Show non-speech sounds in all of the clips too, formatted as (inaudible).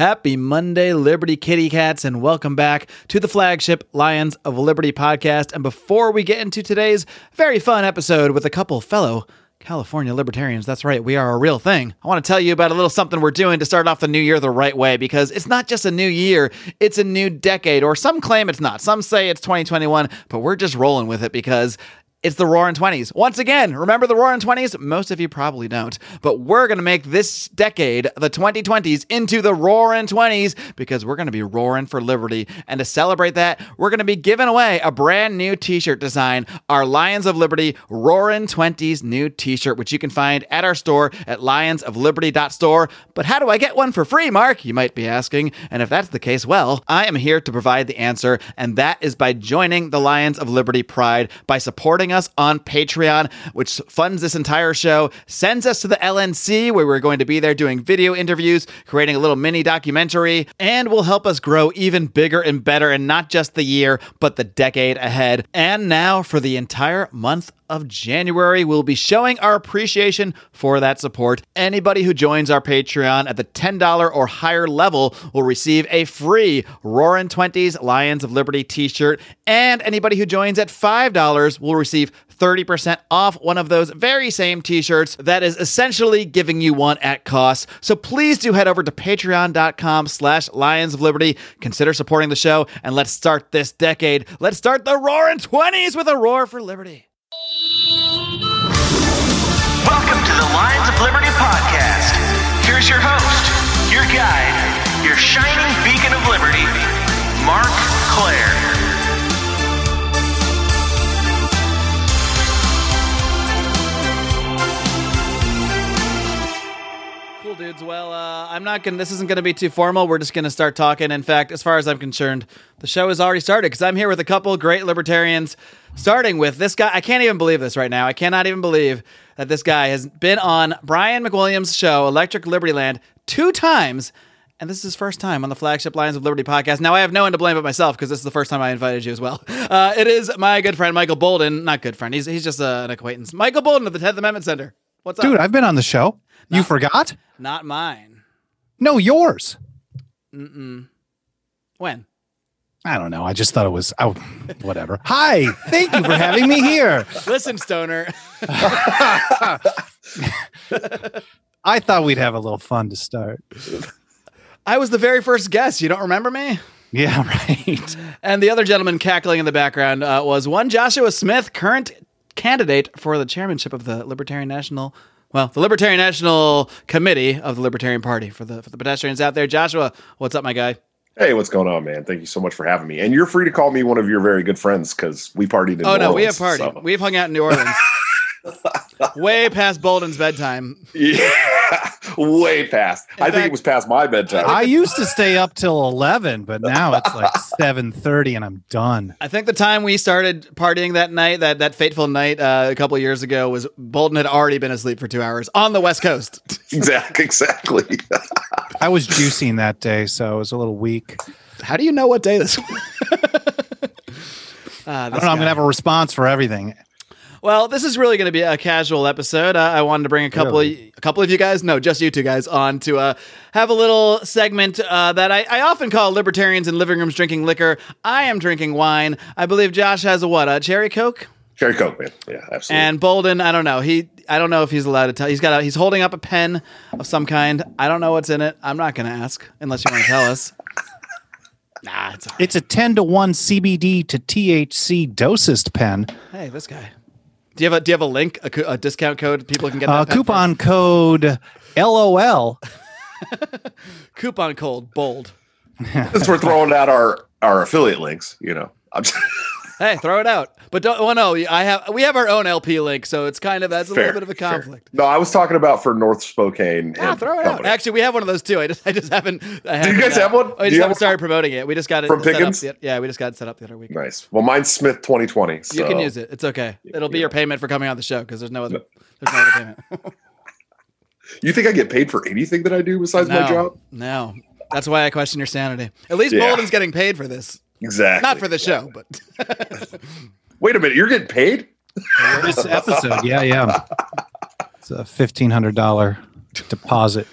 Happy Monday, Liberty Kitty Cats, and welcome back to the flagship Lions of Liberty podcast. And before we get into today's very fun episode with a couple fellow California libertarians, that's right, we are a real thing. I want to tell you about a little something we're doing to start off the new year the right way because it's not just a new year, it's a new decade, or some claim it's not. Some say it's 2021, but we're just rolling with it because it's the Roaring Twenties. Once again, remember the Roaring Twenties? Most of you probably don't, but we're going to make this decade, the 2020s, into the Roaring Twenties because we're going to be roaring for liberty. And to celebrate that, we're going to be giving away a brand new t shirt design, our Lions of Liberty Roaring Twenties new t shirt, which you can find at our store at lionsofliberty.store. But how do I get one for free, Marc? You might be asking. And if that's the case, well, I am here to provide the answer, and that is by joining the Lions of Liberty Pride by supporting us on Patreon, which funds this entire show, sends us to the LNC, where we're going to be there doing video interviews, creating a little mini documentary, and will help us grow even bigger and better, and not just the year, but the decade ahead. And now for the entire month of January, we'll be showing our appreciation for that support. Anybody who joins our Patreon at the $10 or higher level will receive a free Roaring Twenties Lions of Liberty t shirt. And anybody who joins at $5 will receive 30% off one of those very same t-shirts that is essentially giving you one at cost. So please do head over to patreon.com slash Lions of Liberty. Consider supporting the show and let's start this decade. Let's start the roaring 20s with a roar for liberty. Lions of Liberty podcast. Here's your host, your guide, your shining beacon of liberty, Marc Clair. I'm not gonna. This isn't gonna be too formal. We're just gonna start talking. In fact, as far as I'm concerned, the show has already started because I'm here with a couple great libertarians. Starting with this guy, I can't even believe this right now. I cannot even believe that this guy has been on Brian McWilliams' show, Electric Liberty Land, two times, and this is his first time on the flagship Lions of Liberty podcast. Now, I have no one to blame but myself because this is the first time I invited you as well. Uh, it is my good friend Michael Boldin. Not good friend. He's he's just uh, an acquaintance. Michael Boldin of the Tenth Amendment Center. What's up, Dude, I've been on the show. You forgot? Not mine. No, yours. Mm-mm. When? I don't know. I just thought it was oh, whatever. Hi, thank you for having me here. (laughs) Listen, Stoner. (laughs) I thought we'd have a little fun to start. I was the very first guest. You don't remember me? Yeah, (laughs) right. And the other gentleman cackling in the background uh, was one Joshua Smith, current candidate for the chairmanship of the Libertarian National, well, the Libertarian National Committee of the Libertarian Party for the for the pedestrians out there. Joshua, what's up, my guy? Hey, what's going on, man? Thank you so much for having me. And you're free to call me one of your very good friends because we partied in oh New no, we have party. so- We've hung out in New Orleans. (laughs) (laughs) Way past Boldin's bedtime. Yeah, (laughs) way past. I think it was past my bedtime. I used to stay up till eleven, but now it's like (laughs) seven thirty, and I'm done. I think the time we started partying that night, that that fateful night uh, a couple years ago, was Boldin had already been asleep for two hours on the West Coast. exactly. Exactly. I was juicing that day, so I was a little weak. How do you know what day this was? Ah, i don't know i'm gonna have a response for everything. Well, this is really going to be a casual episode. Uh, I wanted to bring a couple Really? of a couple of you guys, no, just you two guys, on to uh, have a little segment uh, that I, I often call libertarians in living rooms drinking liquor. I am drinking wine. I believe Josh has a what, a cherry coke, Cherry Coke, man. Yeah, absolutely. and Boldin. I don't know. He I don't know if he's allowed to tell. He's got a, he's holding up a pen of some kind. I don't know what's in it. I'm not going to ask unless you want to tell us. (laughs) Nah, it's all right. It's a ten to one CBD to THC dosist pen. Hey, this guy. Do you have a do you have a link, a, a discount code people can get Uh, that pen for? coupon code LOL. (laughs) coupon code bold. Since we're throwing out our our affiliate links, you know, I'm just, (laughs) Hey, throw it out. But don't. Well, no, I have. We have our own LP link, so it's kind of that's a fair, little bit of a fair. conflict. No, I was talking about for North Spokane. Yeah, throw it out. Actually, we have one of those too. I just, I just haven't. I haven't you guys uh, have one? I Do just haven't started promoting it. We just got it From set up Pickens? the- yeah, we just got it set up the other week. Nice. Well, mine's Smith 2020. You can use it. It's okay. It'll be yeah. your payment for coming on the show because there's no other. There's no other payment. (laughs) (laughs) You think I get paid for anything that I do besides no, my job? no. That's why I question your sanity. At least Yeah. Boldin's getting paid for this, Exactly. not for the show, but (laughs) Wait a minute, you're getting paid? this episode. Yeah, yeah. It's a fifteen hundred dollar deposit.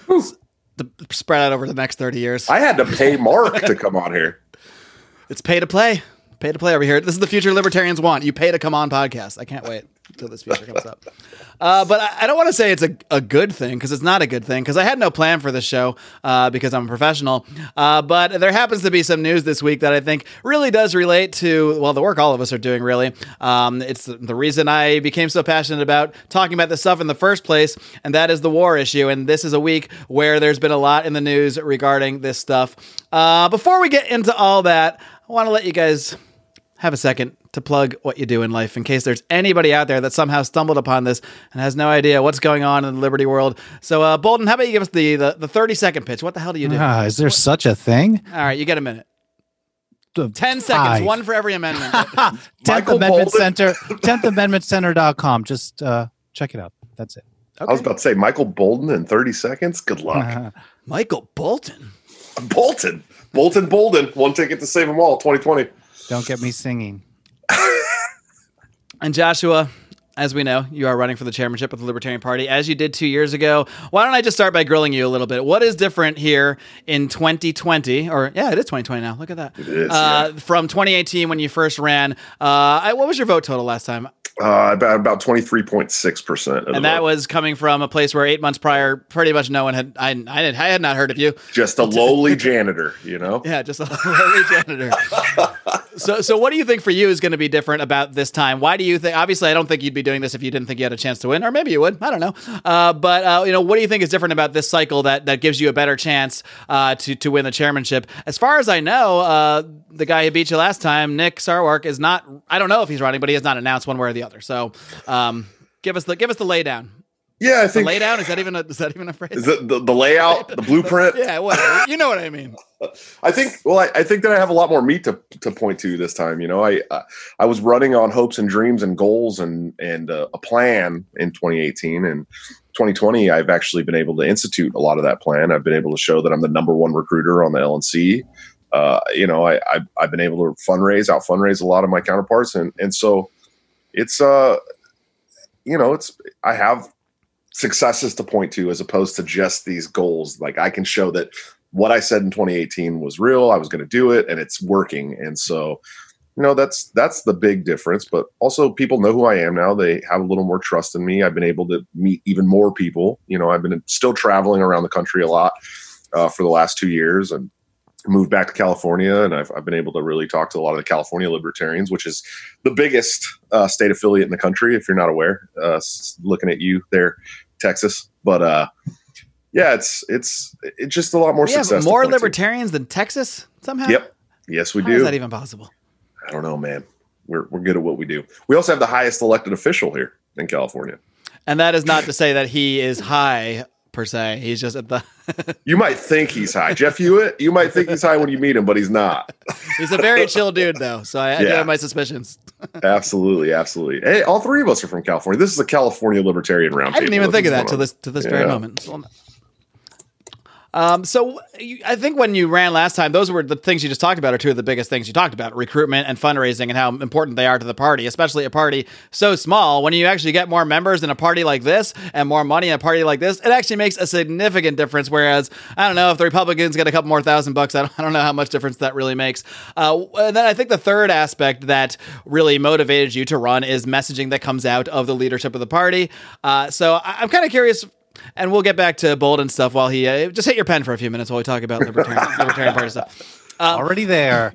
the, spread out over the next 30 years. I had to pay Mark to come on here. It's pay to play. Pay to play over here. This is the future libertarians want. You pay to come on podcast. I can't wait until this future comes up. Uh, but I, I don't want to say it's a, a good thing because it's not a good thing because I had no plan for this show uh, because I'm a professional. Uh, but there happens to be some news this week that I think really does relate to, well, the work all of us are doing, really. Um, it's the reason I became so passionate about talking about this stuff in the first place, and that is the war issue. And this is a week where there's been a lot in the news regarding this stuff. Uh, before we get into all that, I want to let you guys have a second to plug what you do in life in case there's anybody out there that somehow stumbled upon this and has no idea what's going on in the liberty world. So, uh, Boldin, how about you give us the, the, the 30 second pitch? What the hell do you do? Ah, is there such a thing? All right, you get a minute. 10 seconds, five. one for every amendment. (laughs) 10th Michael Amendment Boldin. Center, 10th Amendment Center.com. Just uh, check it out. That's it. I was about to say Michael Boldin in 30 seconds. Good luck. (laughs) Michael Bolton. Bolton. Bolton Boldin. One ticket to save them all. 2020. Don't get me singing. (laughs) And Joshua, as we know, you are running for the chairmanship of the Libertarian Party, as you did two years ago. Why don't I just start by grilling you a little bit? What is different here in 2020, or yeah, it is 2020 now. Look at that. It is, uh, From 2018 when you first ran. Uh, I, what was your vote total last time? Uh, about about 23.6%. Of And that was coming from a place where eight months prior, pretty much no one had. I, I, did, I had not heard of you. just a lowly (laughs) janitor, you know? Yeah, just a (laughs) lowly janitor. So, so what do you think for you is going to be different about this time? Why do you think? Obviously, I don't think you'd be doing this if you didn't think you had a chance to win, or maybe you would. I don't know. Uh, but uh, you know, what do you think is different about this cycle that that gives you a better chance uh, to to win the chairmanship? As far as I know, uh, the guy who beat you last time, Nick Sarwark, is not. I don't know if he's running, but he has not announced one way or the other. So, um, give us the give us the laydown. Yeah, I The think laydown is that even a is that even a phrase? is the, the, the layout, the blueprint. (laughs) yeah, whatever. You know what I mean. (laughs) I think. Well, I, I think that I have a lot more meat to, to point to this time. You know, I uh, I was running on hopes and dreams and goals and and uh, a plan in 2018 and 2020. I've actually been able to institute a lot of that plan. I've been able to show that I'm the number one recruiter on the LNC. Uh, you know, I, I I've been able to fundraise, out fundraise a lot of my counterparts, and and so it's uh, you know, it's I have successes to point to as opposed to just these goals. Like I can show that what I said in 2018 was real. I was going to do it, and it's working. And so, you know, that's that's the big difference. But also, people know who I am now. They have a little more trust in me. I've been able to meet even more people. You know, I've been still traveling around the country a lot uh, for the last two years, and moved back to California, and I've, I've been able to really talk to a lot of the California libertarians, which is the biggest uh, state affiliate in the country. If you're not aware, uh, looking at you there, Texas, but uh, yeah, it's it's it's just a lot more We have success. more point to. libertarians than Texas somehow. Yep. Yes, we How is do. that even possible? I don't know, man. We're we're good at what we do. We also have the highest elected official here in California. And that is not to say that he is high per se. He's just at the. (laughs) You might think he's high, Jeff Hewitt. You might think he's high when you meet him, but he's not. he's a very chill dude, though. So I, I do have my suspicions. (laughs) Absolutely, absolutely. Hey, all three of us are from California. This is a California libertarian roundtable. I didn't even think of that to this to this very moment. So, um, so you, I think when you ran last time, those were the things you just talked about are two of the biggest things you talked about: recruitment and fundraising, and how important they are to the party, especially a party so small. When you actually get more members in a party like this and more money in a party like this, it actually makes a significant difference. Whereas I don't know if the Republicans get a couple more thousand bucks, I don't, I don't know how much difference that really makes. Uh, and then I think the third aspect that really motivated you to run is messaging that comes out of the leadership of the party. Uh, so I, I'm kind of curious and we'll get back to Boldin stuff while he uh, just hit your pen for a few minutes while we talk about libertarian, libertarian party stuff. Already there.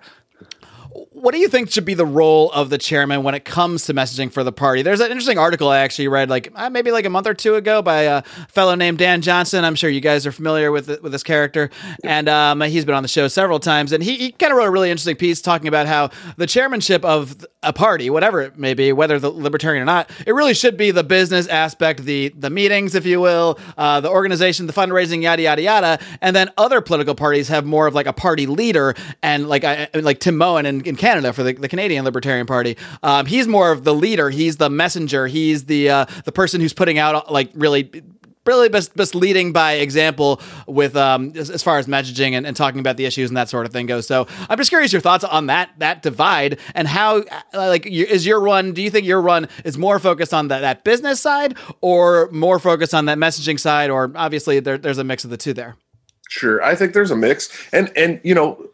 What do you think should be the role of the chairman when it comes to messaging for the party? There's an interesting article I actually read like uh, maybe like a month or two ago by a fellow named Dan Johnson. I'm sure you guys are familiar with with this character, and um, he's been on the show several times. And he, he kind of wrote a really interesting piece talking about how the chairmanship of a party, whatever it may be, whether the libertarian or not, it really should be the business aspect, the the meetings, if you will, uh, the organization, the fundraising, yada yada yada. And then other political parties have more of like a party leader, and like I, like Tim Moen in, in Canada for the, the Canadian Libertarian Party, um, he's more of the leader. He's the messenger. He's the uh, the person who's putting out like really really best, best leading by example with um as, as far as messaging and, and talking about the issues and that sort of thing goes. So i'm just curious your thoughts on that that divide and how uh, like is your run do you think your run is more focused on that, that business side or more focused on that messaging side? Or obviously there, there's a mix of the two there. Sure, I think there's a mix, and and you know,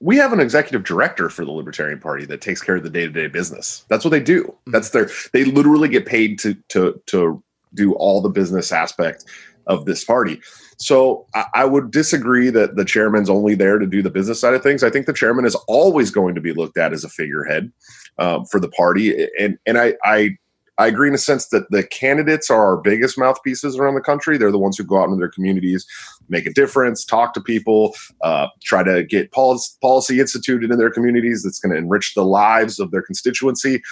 we have an executive director for the Libertarian Party that takes care of the day to day business. That's what they do. Mm-hmm. That's their. They literally get paid to to to do all the business aspect of this party. So I, I would disagree that the chairman's only there to do the business side of things. I think the chairman is always going to be looked at as a figurehead um, for the party, and and I I I agree in a sense that the candidates are our biggest mouthpieces around the country. They're the ones who go out into their communities, make a difference, talk to people, uh, try to get policy, policy instituted in their communities that's going to enrich the lives of their constituency.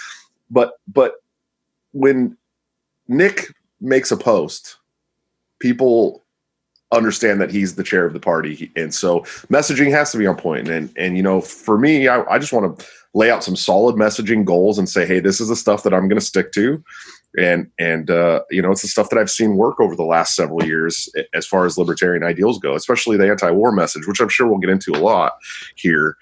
But but when Nick makes a post, people understand that he's the chair of the party, and so messaging has to be on point. And and you know, for me, I, I just want to lay out some solid messaging goals and say, hey, this is the stuff that I'm going to stick to. And and uh, you know, it's the stuff that I've seen work over the last several years as far as libertarian ideals go, especially the anti-war message, which I'm sure we'll get into a lot here.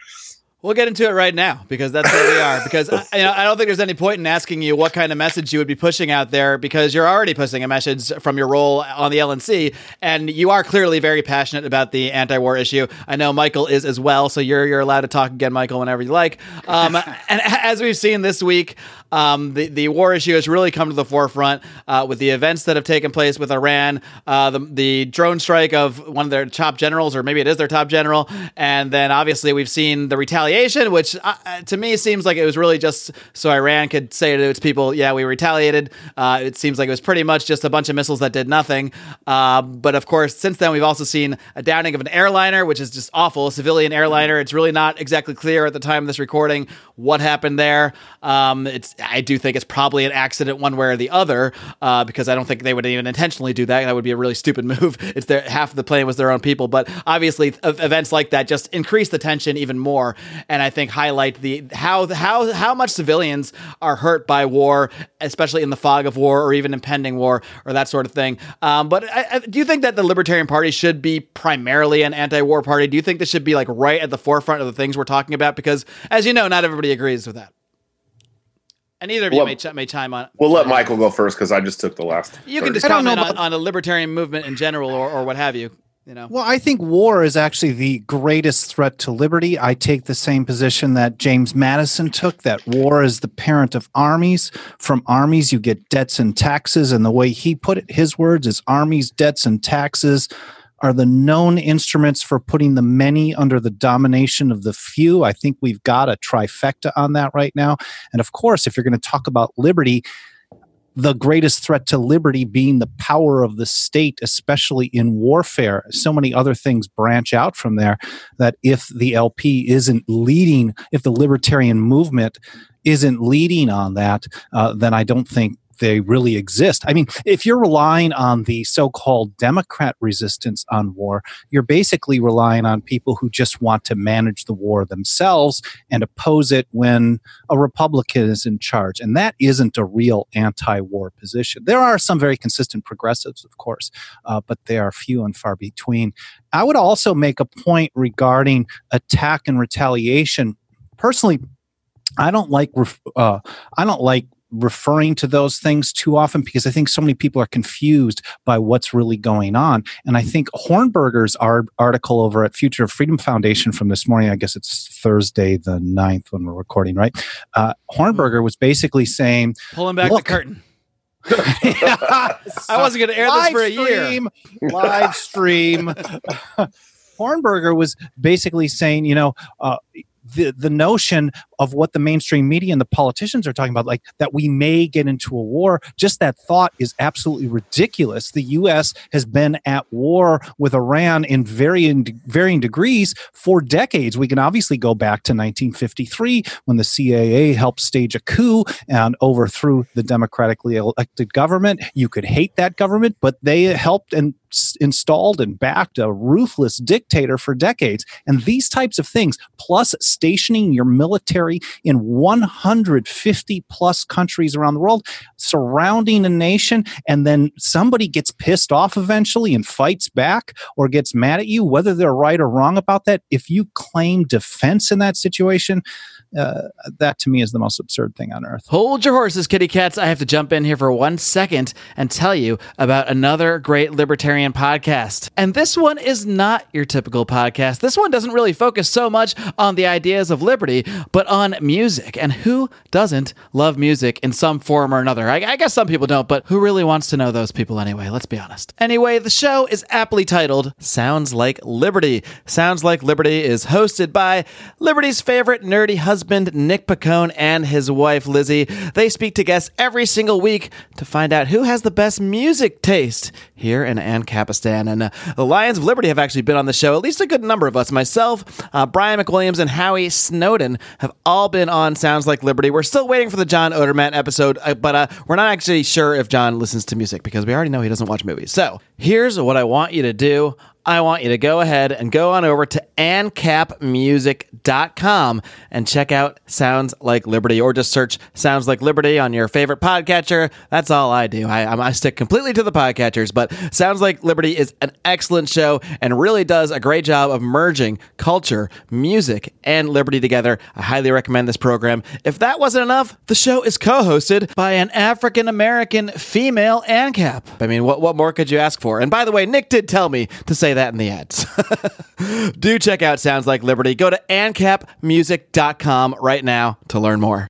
We'll get into it right now because that's where we are. Because I, you know, I don't think there's any point in asking you what kind of message you would be pushing out there because you're already pushing a message from your role on the LNC, and you are clearly very passionate about the anti-war issue. I know Michael is as well, so you're you're allowed to talk again, Michael, whenever you like. Um, and as we've seen this week, um, the the war issue has really come to the forefront uh, with the events that have taken place with Iran, uh, the the drone strike of one of their top generals, or maybe it is their top general, and then obviously we've seen the retaliation, which uh, to me seems like it was really just so Iran could say to its people, "Yeah, we retaliated." Uh, it seems like it was pretty much just a bunch of missiles that did nothing. Uh, but of course, since then we've also seen a downing of an airliner, which is just awful, a civilian airliner. It's really not exactly clear at the time of this recording what happened there. Um, it's I do think it's probably an accident one way or the other uh, because I don't think they would even intentionally do that. That would be a really stupid (laughs) move. It's their half of the plane was their own people, but obviously events like that just increase the tension even more, and I think highlight the how how how much civilians are hurt by war, especially in the fog of war or even impending war or that sort of thing. Um, but I, I, do you think that the Libertarian Party should be primarily an anti-war party? Do you think this should be like right at the forefront of the things we're talking about? Because as you know, not everybody agrees with that. And either of you Well, may, ch- may chime on. We'll let. Michael go first because I just took the last. You can 30 just I don't know comment on, about- on a libertarian movement in general or, or what have you. You know. Well, I think war is actually the greatest threat to liberty. I take the same position that James Madison took that war is the parent of armies. From armies, you get debts and taxes. And the way he put it, his words is armies, debts, and taxes are the known instruments for putting the many under the domination of the few. I think we've got a trifecta on that right now. And of course, if you're going to talk about liberty, the greatest threat to liberty being the power of the state, especially in warfare. So many other things branch out from there that if the LP isn't leading, if the libertarian movement isn't leading on that, uh, then I don't think they really exist. I mean, if you're relying on the so called Democrat resistance on war, you're basically relying on people who just want to manage the war themselves and oppose it when a Republican is in charge. And that isn't a real anti war position. There are some very consistent progressives, of course, uh, but they are few and far between. I would also make a point regarding attack and retaliation. Personally, I don't like uh, I don't like referring to those things too often because I think so many people are confused by what's really going on. And I think Hornberger's article over at Future of Freedom Foundation from this morning, I guess it's Thursday the 9th when we're recording, right? Uh, Hornberger was basically saying, Pulling back the curtain. (laughs) I wasn't going to air this for a year. Live stream. (laughs) Hornberger was basically saying, you know, uh, the the notion of what the mainstream media and the politicians are talking about, like that we may get into a war, just that thought is absolutely ridiculous. The U.S. has been at war with Iran in varying varying degrees for decades. We can obviously go back to 1953 when the CIA helped stage a coup and overthrew the democratically elected government. You could hate that government, but they helped and installed and backed a ruthless dictator for decades. And these types of things, plus stationing your military military in 150 plus countries around the world, surrounding a nation, and then somebody gets pissed off eventually and fights back or gets mad at you, whether they're right or wrong about that. If you claim defense in that situation, uh, that to me is the most absurd thing on earth. Hold your horses, kitty cats. I have to jump in here for one second and tell you about another great libertarian podcast. And this one is not your typical podcast. This one doesn't really focus so much on the ideas of liberty, but on music. And who doesn't love music in some form or another? I, I guess some people don't, but who really wants to know those people anyway? Let's be honest. Anyway, the show is aptly titled Sounds Like Liberty. Sounds Like Liberty is hosted by Liberty's favorite nerdy husband husband, Nick Pacone, and his wife, Lizzie. They speak to guests every single week to find out who has the best music taste here in Ancapistan. And uh, the Lions of Liberty have actually been on the show, at least a good number of us. Myself, uh, Brian McWilliams, and Howie Snowden have all been on Sounds Like Liberty. We're still waiting for the John Odermatt episode, uh, but uh, we're not actually sure if John listens to music because we already know he doesn't watch movies. So here's what I want you to do. I want you to go ahead and go on over to ancapmusic.com and check out Sounds Like Liberty or just search Sounds Like Liberty on your favorite podcatcher. That's all I do. I, I stick completely to the podcatchers, but Sounds Like Liberty is an excellent show and really does a great job of merging culture, music, and liberty together. I highly recommend this program. If that wasn't enough, the show is co hosted by an African American female ANCAP. I mean, what, what more could you ask for? And by the way, Nick did tell me to say that in the ads. (laughs) Do check out Sounds Like Liberty. Go to ancapmusic.com right now to learn more.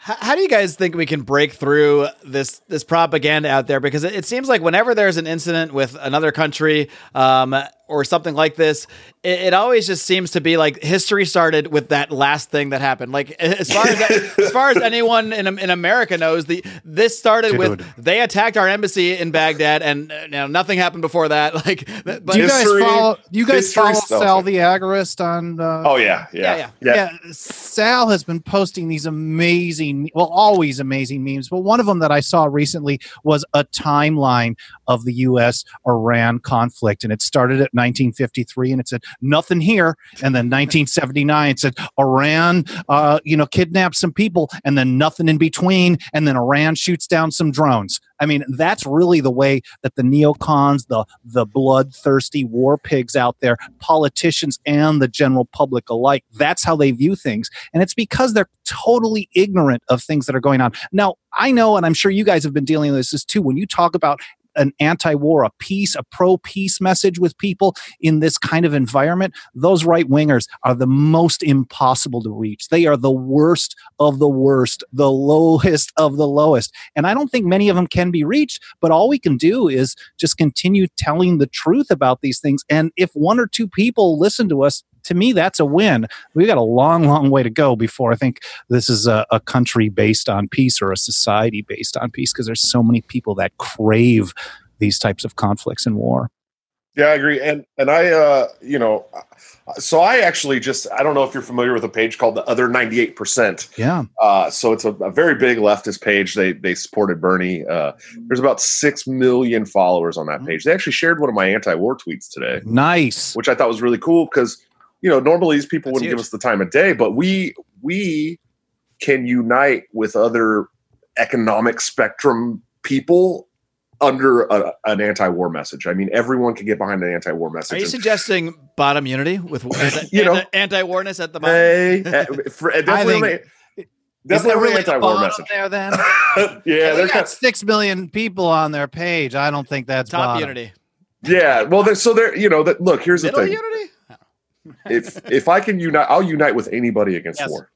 How do you guys think we can break through this this propaganda out there? Because it, seems like whenever there's an incident with another country, um, or something like this, it, it, always just seems to be like history started with that last thing that happened. Like as far as (laughs) as far as anyone in in America knows, the this started Dude. with they attacked our embassy in Baghdad, and uh, you know, nothing happened before that. (laughs) Like, but do you history, guys follow? Do you guys follow Sal the Agorist on? Uh, oh yeah, yeah, yeah, yeah, yeah. Sal has been posting these amazing, well, always amazing memes. But one of them that I saw recently was a timeline of the U.S. Iran conflict, and it started at 1953, and it said nothing here, and then 1979 it said Iran, uh, you know, kidnapped some people, and then nothing in between, and then Iran shoots down some drones. I mean, that's really the way that the neocons, the the bloodthirsty war pigs out there, politicians and the general public alike, that's how they view things. And it's because they're totally ignorant of things that are going on. Now, I know, and I'm sure you guys have been dealing with this too, when you talk about an anti-war, a peace, a pro-peace message with people in this kind of environment, those right wingers are the most impossible to reach. They are the worst of the worst, the lowest of the lowest. And I don't think many of them can be reached, but all we can do is just continue telling the truth about these things. And if one or two people listen to us, to me, that's a win. We've got a long, long way to go before I think this is a, a country based on peace or a society based on peace because there's so many people that crave these types of conflicts and war. Yeah, I agree. And and I uh, you know, so I actually just I don't know if you're familiar with a page called the other 98%. Yeah. Uh, so it's a, a, very big leftist page. They they supported Bernie. Uh, there's about 6 million followers on that mm. page. They actually shared one of my anti-war tweets today. Nice. Which I thought was really cool cuz you know, normally these people That's wouldn't huge. give us the time of day, but we we can unite with other economic spectrum people under a, an anti-war message. I mean, everyone can get behind an anti-war message. Are you suggesting bottom unity with (laughs) you know anti-warness at the bottom? Hey, for, uh, definitely. Definitely really anti-war message there. Then, (laughs) (laughs) yeah, yeah there's got six million people on their page. I don't think that's top bottom. unity. Yeah, well, so there, you know, that look. Here's Middle the thing. Unity? If if I can unite, I'll unite with anybody against yes. war.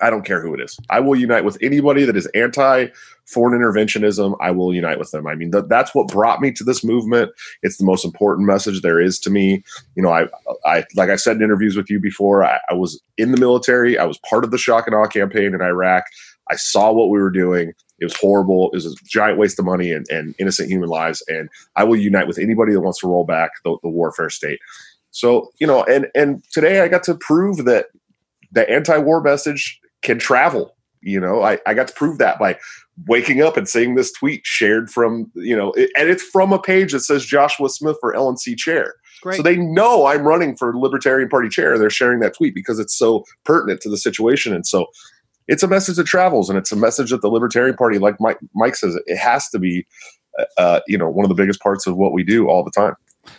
I don't care who it is. I will unite with anybody that is anti foreign interventionism. I will unite with them. I mean, th- that's what brought me to this movement. It's the most important message there is to me. You know, I, I like I said in interviews with you before, I, I was in the military. I was part of the shock and awe campaign in Iraq. I saw what we were doing. It was horrible. It was a giant waste of money and, and innocent human lives. And I will unite with anybody that wants to roll back the, the warfare state. So, you know, and and today I got to prove that the anti-war message can travel. You know, I, I got to prove that by waking up and seeing this tweet shared from you know, it, and it's from a page that says Joshua Smith for LNC chair. Great. So they know I'm running for Libertarian Party chair. They're sharing that tweet because it's so pertinent to the situation, and so it's a message that travels, and it's a message that the Libertarian Party, like Mike, Mike says, it has to be, uh, you know, one of the biggest parts of what we do all the time.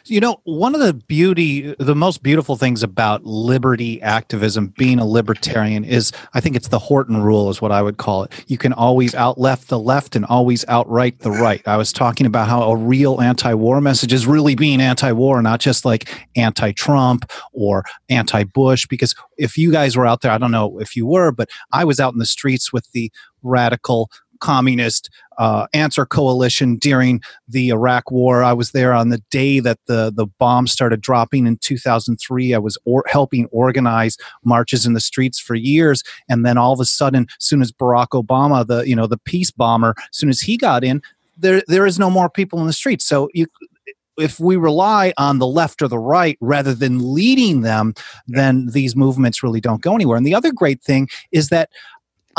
You know, one of the beauty, the most beautiful things about liberty activism, being a libertarian, is I think it's the Horton rule, is what I would call it. You can always out left the left and always outright the right. I was talking about how a real anti war message is really being anti war, not just like anti Trump or anti Bush. Because if you guys were out there, I don't know if you were, but I was out in the streets with the radical communist uh, answer coalition during the Iraq War. I was there on the day that the the bombs started dropping in 2003. I was or- helping organize marches in the streets for years, and then all of a sudden, as soon as Barack Obama, the you know the peace bomber, as soon as he got in, there there is no more people in the streets. So you if we rely on the left or the right rather than leading them, then these movements really don't go anywhere. And the other great thing is that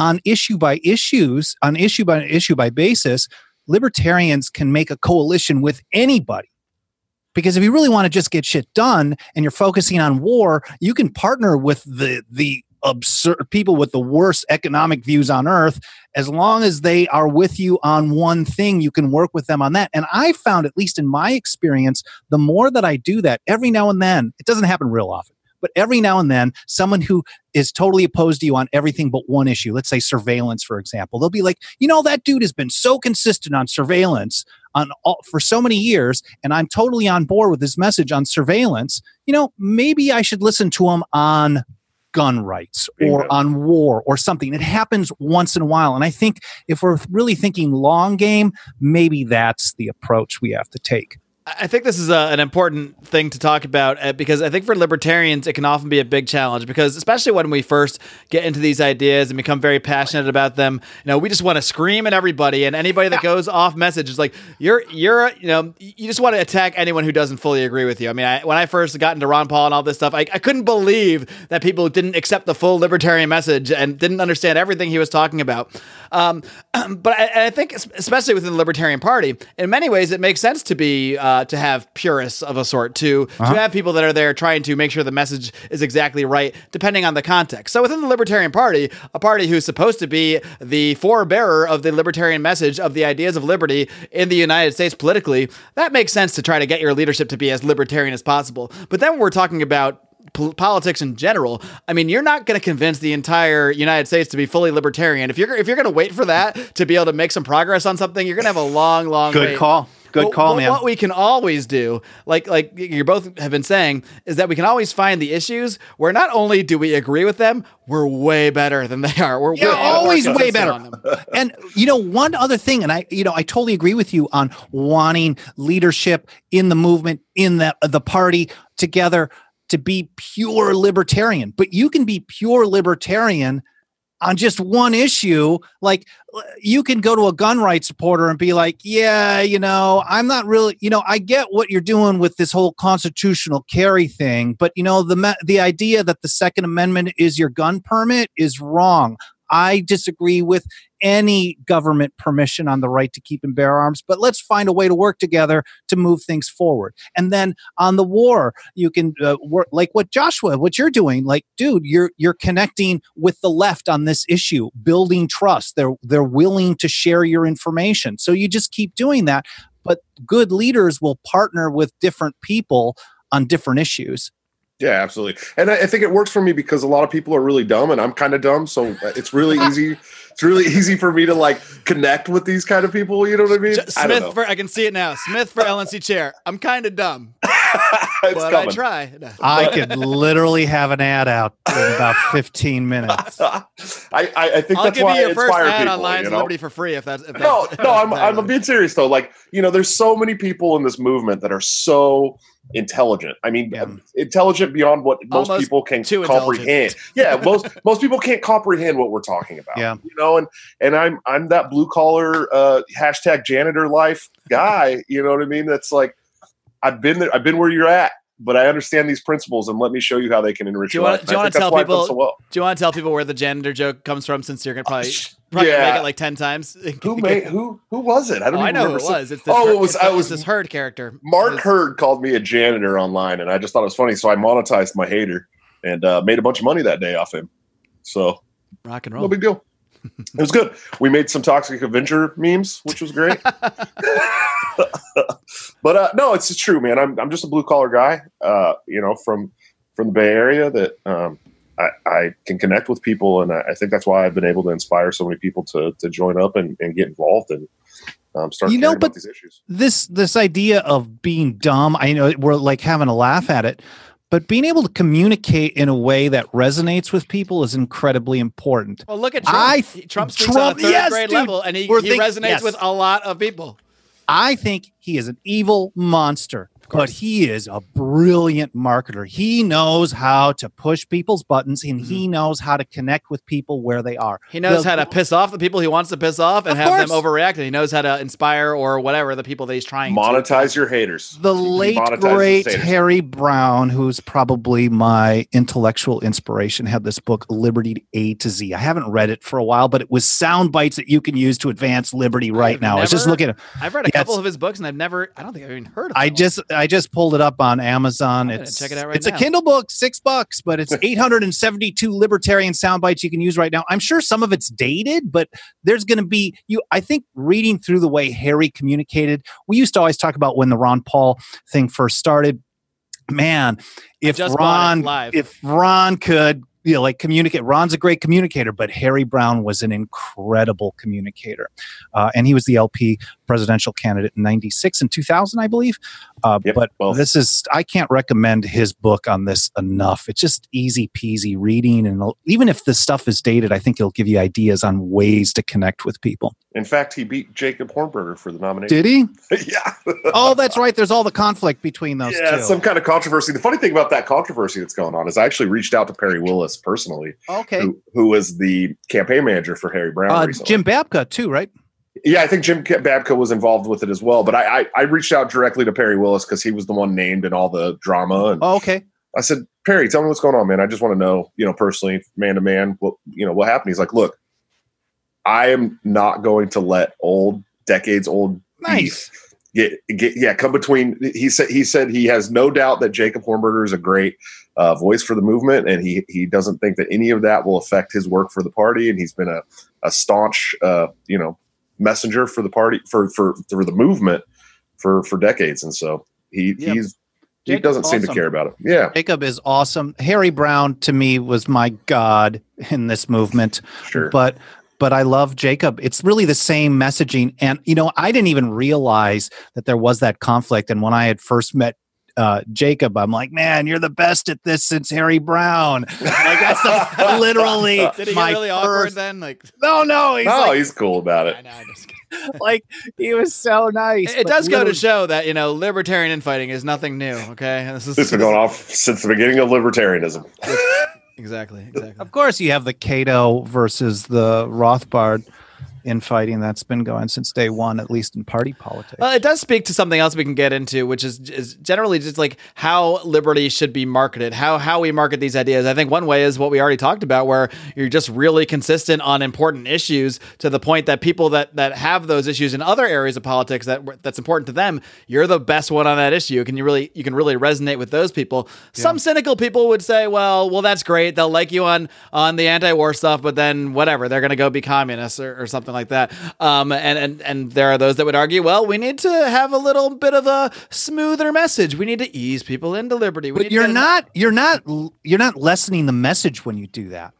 on issue by issues, on issue by issue by basis, libertarians can make a coalition with anybody. Because if you really want to just get shit done and you're focusing on war, you can partner with the the absurd people with the worst economic views on earth. As long as they are with you on one thing you can work with them on that. And i found at least in my experience the more that i do that every now and then it doesn't happen real often but every now and then someone who is totally opposed to you on everything but one issue let's say surveillance for example they'll be like you know that dude has been so consistent on surveillance on all, for so many years and i'm totally on board with his message on surveillance. You know maybe i should listen to him on gun rights or Bingo. on war or something. It happens once in a while and i think if we're really thinking long game maybe that's the approach we have to take I think this is a, an important thing to talk about uh, because I think for libertarians it can often be a big challenge because especially when we first get into these ideas and become very passionate about them, you know, we just want to scream at everybody and anybody that goes off message is like you're you're you know you just want to attack anyone who doesn't fully agree with you. I mean, I, when I first got into Ron Paul and all this stuff, I, I couldn't believe that people didn't accept the full libertarian message and didn't understand everything he was talking about. Um, (clears throat) but I, I think especially within the Libertarian Party, in many ways it makes sense to be. Uh, to have purists of a sort, to Uh-huh. to have people that are there trying to make sure the message is exactly right, depending on the context. So within the Libertarian Party, a party who's supposed to be the forebearer of the libertarian message of the ideas of liberty in the United States politically, that makes sense to try to get your leadership to be as libertarian as possible. But then when we're talking about pol- politics in general. I mean, you're not going to convince the entire United States to be fully libertarian. If you're if you're going to wait for that to be able to make some progress on something, you're going to have a long, long Good wait. call. Good But- call, but man. What we can always do, like like you both have been saying, is that we can always find the issues where not only do we agree with them, we're way better than they are. We're Yeah, we're always way better. (laughs) and you know, one other thing, and I, you know, I totally agree with you on wanting leadership in the movement, in the the party together to be pure libertarian. But you can be pure libertarian on just one issue. Like you can go to a gun rights supporter and be like, yeah, you know, I'm not really, you know, I get what you're doing with this whole constitutional carry thing, but you know, the the idea that the Second Amendment is your gun permit is wrong. I disagree with any government permission on the right to keep and bear arms, but let's find a way to work together to move things forward. And then on the war, you can uh, work like what Joshua, what you're doing. Like, dude, you're you're connecting with the left on this issue, building trust. They're they're willing to share your information. So you just keep doing that. But good leaders will partner with different people on different issues. Yeah, absolutely. And I, I think it works for me because a lot of people are really dumb and I'm kind of dumb. So it's really (laughs) easy. It's really easy for me to like connect with these kind of people. You know what I mean? J- I don't Smith know. for I can see it now. Smith for LNC chair. I'm kind of dumb, (laughs) it's but I try. No. I could literally have an ad out in about (laughs) 15 minutes. I, I, I think I'll that's give why you I your first ad people. on Lions you know? Liberty for free if that's if no, that's, no, I'm, I'm that's- being serious though. Like, you know, there's so many people in this movement that are so intelligent. I mean, Yeah. intelligent beyond what most Almost people can comprehend. (laughs) Yeah, most most people can't comprehend what we're talking about. Yeah. you know, and and I'm I'm that blue collar uh, hashtag janitor life guy. You know what I mean? That's like I've been there. I've been where you're at. But I understand these principles, and let me show you how they can enrich Do you your life. do you tell why I've done people- so well. Do you want to tell people where the janitor joke comes from? Since you're gonna probably (laughs) probably Yeah. make it like ten times. (laughs) Who made who? Who was it? I Oh, don't I even know who it was. It's this Oh, Hurd- it was- I was- this herd character. Mark was- Hurd called me a janitor online, and I just thought it was funny, so I monetized my hater and uh, made a bunch of money that day off him. So rock and roll. no big deal. (laughs) It was good. We made some Toxic Avenger memes, which was great. (laughs) but uh, no, it's, true, man. I'm I'm just a blue collar guy, uh, you know, from from the Bay Area that um, I, I can connect with people, and I, I think that's why I've been able to inspire so many people to to join up and, and get involved and um, start You know, but- these issues. this this idea of being dumb i know we're like having a laugh at it but being able to communicate in a way that resonates with people is incredibly important Well, look at Trump. I- Trump speaks Trump- on a third yes, grade dude. level, and he, he think- resonates yes. with a lot of people. i think he is an evil monster but he is a brilliant marketer he knows how to push people's buttons and he Mm-hmm. knows how to connect with people where they are He knows The- how to piss off the people he wants to piss off and Of have them overreact. And he knows how to inspire or whatever the people that he's trying to. Monetize your haters. the He late great. Harry Browne, who's probably my intellectual inspiration, had this book Liberty A to Z. I haven't read it for a while, but it was sound bites that you can use to advance liberty right I've now. I was just never- looking at I've read a Yeah, couple of his books, and I've never. I don't think I've even heard of. I them. just I just pulled it up on Amazon. I'm It's check it out right it's a. Kindle book, six bucks, but it's (laughs) 872 libertarian sound bites you can use right now. I'm sure some of it's dated, but there's going to be you. I think reading through the way Harry communicated. We used to always talk about when the Ron Paul thing first started. Man, if just bought it Ron live. if Ron could you know like communicate ron's a great communicator but harry browne was an incredible communicator uh, and he was the lp presidential candidate in 96 and 2000 i believe uh, Yep, but both. this is i can't recommend his book on this enough it's just easy peasy reading and even if the stuff is dated i think it'll give you ideas on ways to connect with people In fact, he beat Jacob Hornberger for the nomination. did he (laughs) yeah. oh that's right there's all the conflict between those yeah, two some kind of controversy. The funny thing about that controversy that's going on is I actually reached out to Perry Willis personally, okay who, who was the campaign manager for Harry Browne. uh, jim babka too right Yeah, I think Jim Babka was involved with it as well. But I, I, I reached out directly to Perry Willis because he was the one named in all the drama. And oh, okay I said, Perry, tell me what's going on, man. I just want to know, you know, personally, man to man, what you know, what happened. He's like, look, I am not going to let old, decades old nice get get yeah come between. He said he said he has no doubt that Jacob Hornberger is a great uh, voice for the movement, and he he doesn't think that any of that will affect his work for the party. And he's been a a staunch, uh, you know, messenger for the party for for for the movement for for decades. And so he Yeah. he's he Jacob's doesn't seem to care about it. Yeah, Jacob is awesome. Harry Browne to me was my god in this movement. sure. But but I love Jacob. It's really the same messaging. And you know, I didn't even realize that there was that conflict. And when I had first met uh, Jacob, I'm like, man, you're the best at this since Harry Browne. Like that's the- (laughs) literally Did he get my really awkward first. then? Like, (laughs) No, no, he's no, like, he's cool about it. I know, I'm just (laughs) like he was so nice. It but does go to show that you know libertarian infighting is nothing new. Okay, this is It's been going off since the beginning of libertarianism. exactly, exactly. Of course, you have the Cato versus the Rothbard infighting that's been going since day one, at least in party politics. Well, it does speak to something else we can get into, which is, is generally just like how liberty should be marketed, how how we market these ideas. I think one way is what we already talked about, where you're just really consistent on important issues to the point that people that that have those issues in other areas of politics that that's important to them, you're the best one on that issue. Can you really you can really resonate with those people? Some cynical people would say, well, well, that's great. They'll like you on on the anti-war stuff, but then whatever, they're going to go be communists or, or something like that. Um, and and and there are those that would argue, well, we need to have a little bit of a smoother message. We need to ease people into liberty. We but you're not you're not you're not lessening the message when you do that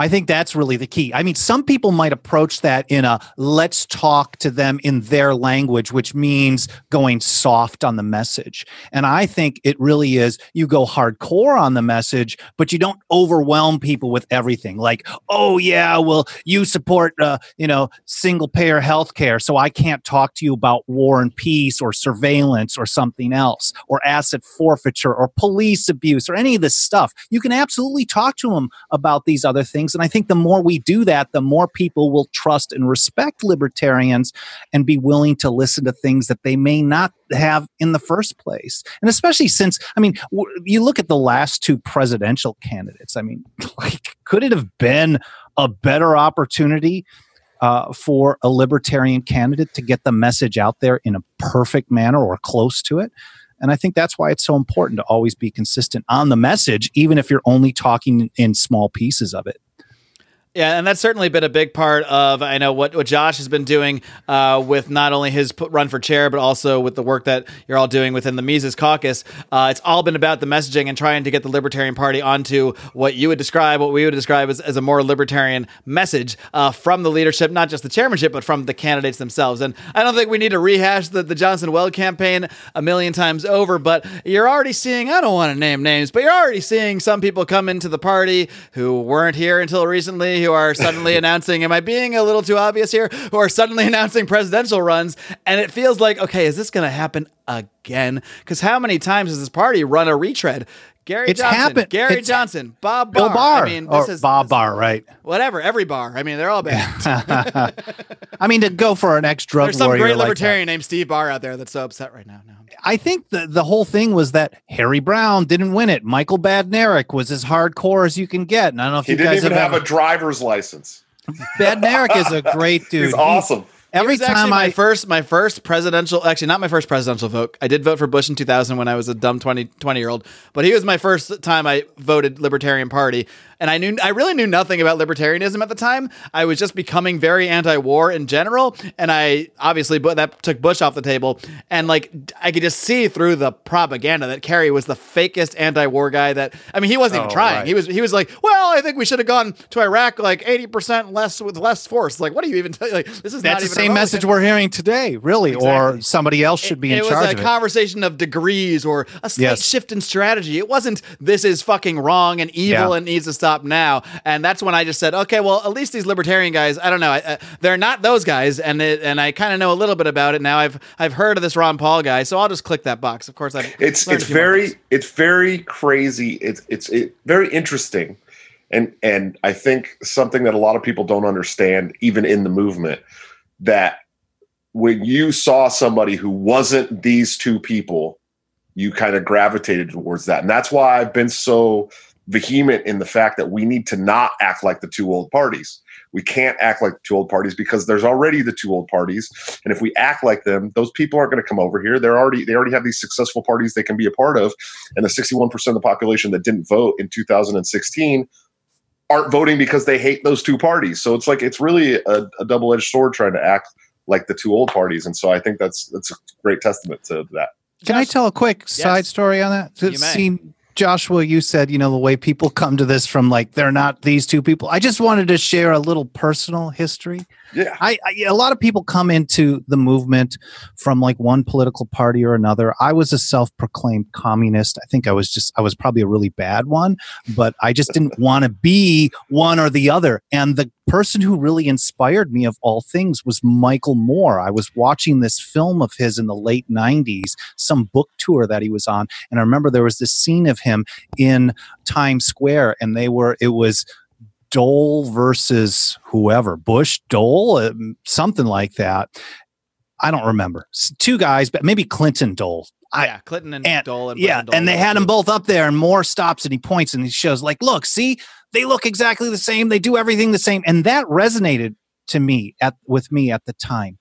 i think that's really the key. I mean some people might approach that in a let's talk to them in their language which means going soft on the message. And i think it really is you go hardcore on the message but you don't overwhelm people with everything. Like oh yeah well you support uh, you know single payer health care so i can't talk to you about war and peace or surveillance or something else or asset forfeiture or police abuse or any of this stuff. You can absolutely talk to them about these other things things. And I think the more we do that, the more people will trust and respect libertarians and be willing to listen to things that they may not have in the first place. And especially since, I mean, w- you look at the last two presidential candidates. I mean, (laughs) like, could it have been a better opportunity? Uh, for a libertarian candidate to get the message out there in a perfect manner or close to it. And I think that's why it's so important to always be consistent on the message, even if you're only talking in small pieces of it. Yeah, and that's certainly been a big part of I know what, what Josh has been doing uh, with not only his run for chair, but also with the work that you're all doing within the Mises Caucus. Uh, it's all been about the messaging and trying to get the Libertarian Party onto what you would describe, what we would describe as, as a more libertarian message uh, from the leadership, not just the chairmanship, but from the candidates themselves. And I don't think we need to rehash the, the Johnson Weld campaign a million times over, but you're already seeing, I don't want to name names, but you're already seeing some people come into the party who weren't here until recently who are suddenly (laughs) announcing, am I being a little too obvious here? Who are suddenly (laughs) announcing presidential runs. And it feels like, okay, is this going to happen again? Because how many times has this party run a retread? Gary It's Johnson, happened. Gary It's- Johnson, Bob Bill Barr. Barr. I mean, or this is Bob this- Barr, right? Whatever, every bar. I mean, they're all bad. (laughs) I mean, to go for an ex drug There's some great like libertarian named Steve Barr out there that's so upset right now. No. I think the, the whole thing was that Harry Browne didn't win it. Michael Badnarik was as hardcore as you can get. And I don't know if He you didn't guys even have ever- a driver's license. Badnarik is a (laughs) great dude. He's He- awesome. every He was time my I first my first presidential actually not my first presidential vote i did vote for bush in 2000 when i was a dumb 20 20 year old but he was my first time i voted libertarian party and i knew i really knew nothing about libertarianism at the time i was just becoming very anti-war in general and i obviously but that took bush off the table and like i could just see through the propaganda that kerry was the fakest anti-war guy that i mean he wasn't even Oh, trying right. he was he was like well i think we should have gone to iraq like 80% less with less force like what do you even tell like this is not that's the same message we're hearing today, really, or somebody else should be it in was charge it. It's a conversation of degrees or a slight Yes. shift in strategy. It wasn't this is fucking wrong and evil Yeah. and needs to stop now. And that's when I just said, okay, well, at least these libertarian guys, I don't know, I, uh, they're not those guys, and it, and I kind of know a little bit about it now. I've I've heard of this Ron Paul guy, so I'll just click that box. Of course, I've It's it's a few more very it's very crazy. It's it's it, very interesting, and and I think something that a lot of people don't understand, even in the movement, that when you saw somebody who wasn't these two people, you kind of gravitated towards that, and that's why I've been so vehement in the fact that we need to not act like the two old parties. We can't act like the two old parties because there's already the two old parties, and if we act like them, those people aren't going to come over here. They're already they already have these successful parties they can be a part of, and the 61% of the population that didn't vote in 2016 aren't voting because they hate those two parties. So it's like it's really a, a double edged sword trying to act like the two old parties, and so I think that's that's a great testament to that. Can I tell a quick side story on that? You may. See, Joshua, you said, you know, the way people come to this from like they're not these two people. I just wanted to share a little personal history. Yeah, I, I a lot of people come into the movement from like one political party or another. I was a self-proclaimed communist. I think I was just I was probably a really bad one, but I just didn't (laughs) want to be one or the other. And the person who really inspired me of all things was Michael Moore. I was watching this film of his in the late 90s, some book tour that he was on, and I remember there was this scene of him in Times Square and they were it was Dole versus whoever, Bush, Dole, um, something like that. I don't remember. Two guys, but maybe Clinton Dole. I, yeah, Clinton and, and- Dole and yeah, Dole and they had them both up there, and Moore stops and he points and he shows, like, look, see, they look exactly the same. They do everything the same, and that resonated to me at with me at the time.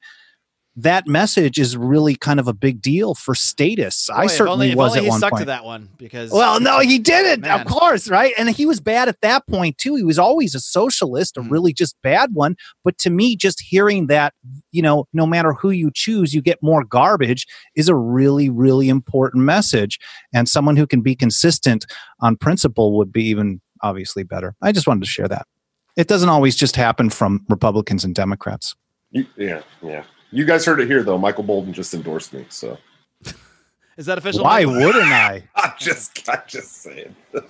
That message is really kind of a big deal for status. Boy, I if certainly only, if was only at he one stuck point. to that one because Well, no, he didn't. Man. Of course, right? And he was bad at that point too. He was always a socialist, a Mm. really just bad one. But to me, just hearing that, you know, no matter who you choose, you get more garbage is a really, really important message. And someone who can be consistent on principle would be even obviously better. I just wanted to share that. It doesn't always just happen from Republicans and Democrats. Yeah, yeah. You guys heard it here though. Michael Boldin just endorsed me, so is that official? Why Michael? wouldn't I? (laughs) I'm just I'm just saying. (laughs)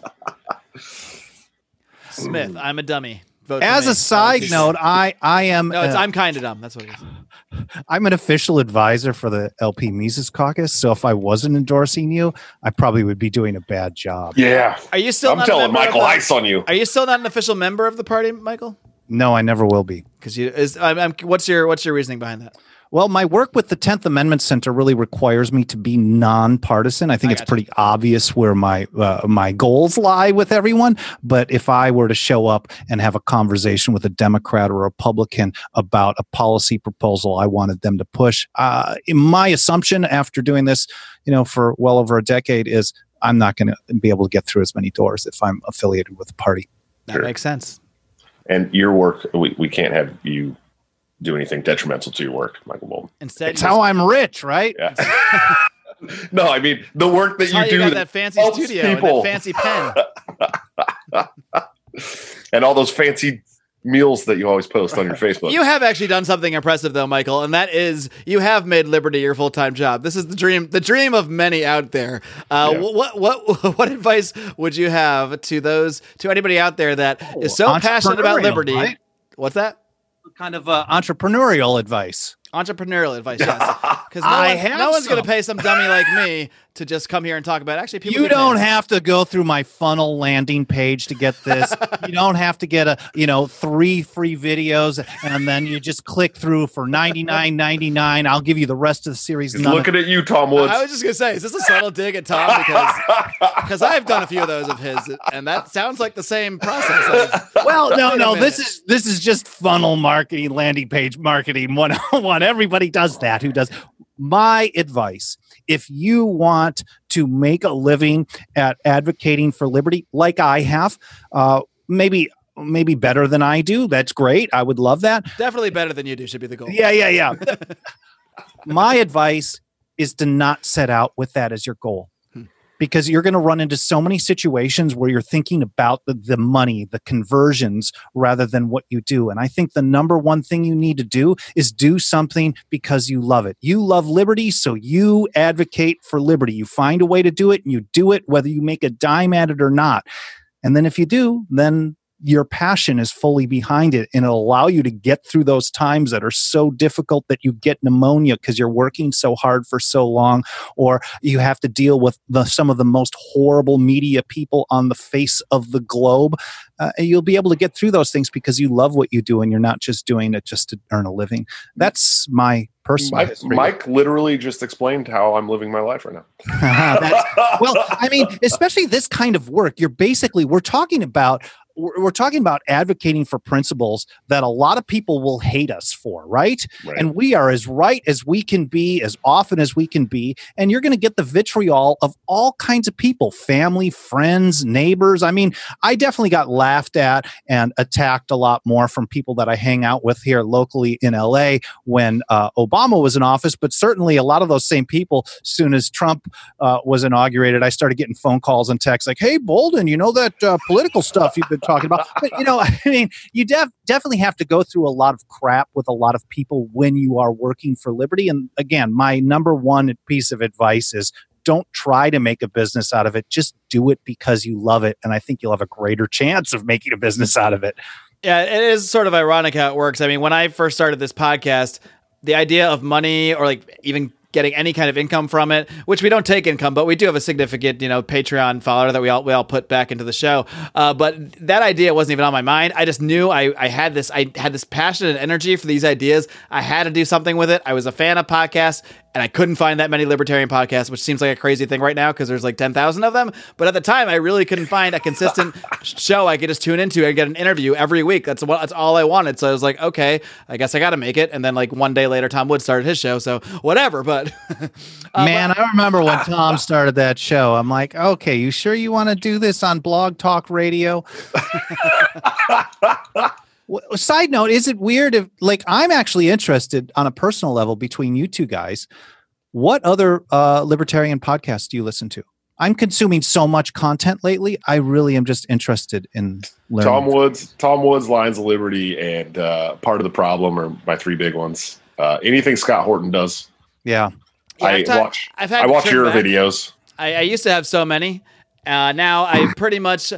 Smith? I'm a dummy. Vote As a side That was- note, I I am no, it's uh, I'm kind of dumb. That's what it is. (laughs) I'm an official advisor for the LP Mises Caucus. So if I wasn't endorsing you, I probably would be doing a bad job. Yeah. Are you still? I'm not a telling member of Michael the- Ice on you. Are you still not an official member of the party, Michael? No, I never will be. Because you is. I'm, I'm, what's your What's your reasoning behind that? Well, my work with the 10th Amendment Center really requires me to be nonpartisan. I think I it's gotcha. pretty obvious where my uh, my goals lie with everyone. But if I were to show up and have a conversation with a Democrat or a Republican about a policy proposal I wanted them to push, uh, my assumption after doing this, you know, for well over a decade is I'm not going to be able to get through as many doors if I'm affiliated with the party. That Sure. makes sense. And your work, we, we can't have you do anything detrimental to your work, Michael Bolton. Instead, It's how I'm rich, right? Yeah. (laughs) no, I mean the work that That's how you you do got that that fancy helps studio and people. that fancy pen. (laughs) and all those fancy meals that you always post on your Facebook. You have actually done something impressive though, Michael, and that is you have made Liberty your full time job. This is the dream, the dream of many out there. Uh, Yeah. What what (laughs) what advice would you have to those to anybody out there that is so passionate about liberty? right? What's that? Kind of uh, entrepreneurial advice. Entrepreneurial advice, yes. (laughs) Because no, I one- no one's going to pay some dummy like me (laughs) to just come here and talk about. It. Actually, people you don't paid. have to go through my funnel landing page to get this. (laughs) you don't have to get a you know three free videos and then you just click through for ninety nine ninety nine. I'll give you the rest of the series. He's None of- looking at you, Tom Woods. I was just gonna say, is this a subtle dig at Tom? Because (laughs) because I've done a few of those of his, and that sounds like the same process. Of, (laughs) well, no, no. minute. This is this is just funnel marketing, landing page marketing one on one. Everybody does that. Who does? My advice: if you want to make a living at advocating for liberty, like I have, uh, maybe maybe better than I do. That's great. I would love that. definitely better than you do should be the goal. Yeah, yeah, yeah. (laughs) My advice is to not set out with that as your goal. Because you're going to run into so many situations where you're thinking about the, the money, the conversions, rather than what you do. And I think the number one thing you need to do is do something because you love it. You love liberty, so you advocate for liberty. You find a way to do it and you do it whether you make a dime at it or not. And then if you do, then your passion is fully behind it and it'll allow you to get through those times that are so difficult that you get pneumonia because you're working so hard for so long or you have to deal with the, some of the most horrible media people on the face of the globe uh, you'll be able to get through those things because you love what you do and you're not just doing it just to earn a living that's my personal Mike. Mike literally just explained how I'm living my life right now. (laughs) Well i mean especially this kind of work you're basically we're talking about we're, talking about advocating for principles that a lot of people will hate us for right Right. and we are as right as we can be as often as we can be and you're going to get the vitriol of all kinds of people family friends neighbors i mean i definitely got laughed at and attacked a lot more from people that i hang out with here locally in la when uh, obama was in office but certainly a lot of those same people soon as trump uh, was inaugurated i started getting phone calls and texts like hey boldin you know that uh, political stuff you've been talking about. But you know (laughs) i mean you def- definitely have to go through a lot of crap with a lot of people when you are working for liberty. And again my number one piece of advice is don't try to make a business out of it. Just do it because you love it. And i think you'll have a greater chance of making a business out of it. Yeah, it is sort of ironic how it works. I mean, when I first started this podcast, the idea of money or like even getting any kind of income from it, which we don't take income, but we do have a significant, you know, Patreon follower that we all we all put back into the show. Uh, but that idea wasn't even on my mind. I just knew I, I had this I had this passion and energy for these ideas. I had to do something with it. I was a fan of podcasts and I couldn't find that many libertarian podcasts, which seems like a crazy thing right now because there's like 10,000 of them. But at the time, I really couldn't find a consistent (laughs) show I could just tune into and get an interview every week. That's what that's all I wanted. So I was like, okay, I guess I got to make it. And then like one day later, Tom Wood started his show. So whatever. But (laughs) uh, Man, I remember when (laughs) Tom started that show. I'm like, okay, you sure you want to do this on Blog Talk Radio? W- Side note, is it weird if, like, I'm actually interested on a personal level between you two guys? What other uh, libertarian podcasts do you listen to? I'm consuming so much content lately. I really am just interested in learning. Tom Woods, Tom Woods, Lions of Liberty, and uh, part of the problem are my three big ones. Uh, anything Scott Horton does, yeah. yeah, I I've ta- watch. I've had I watch your back. videos. I, I used to have so many. Uh, now I pretty much.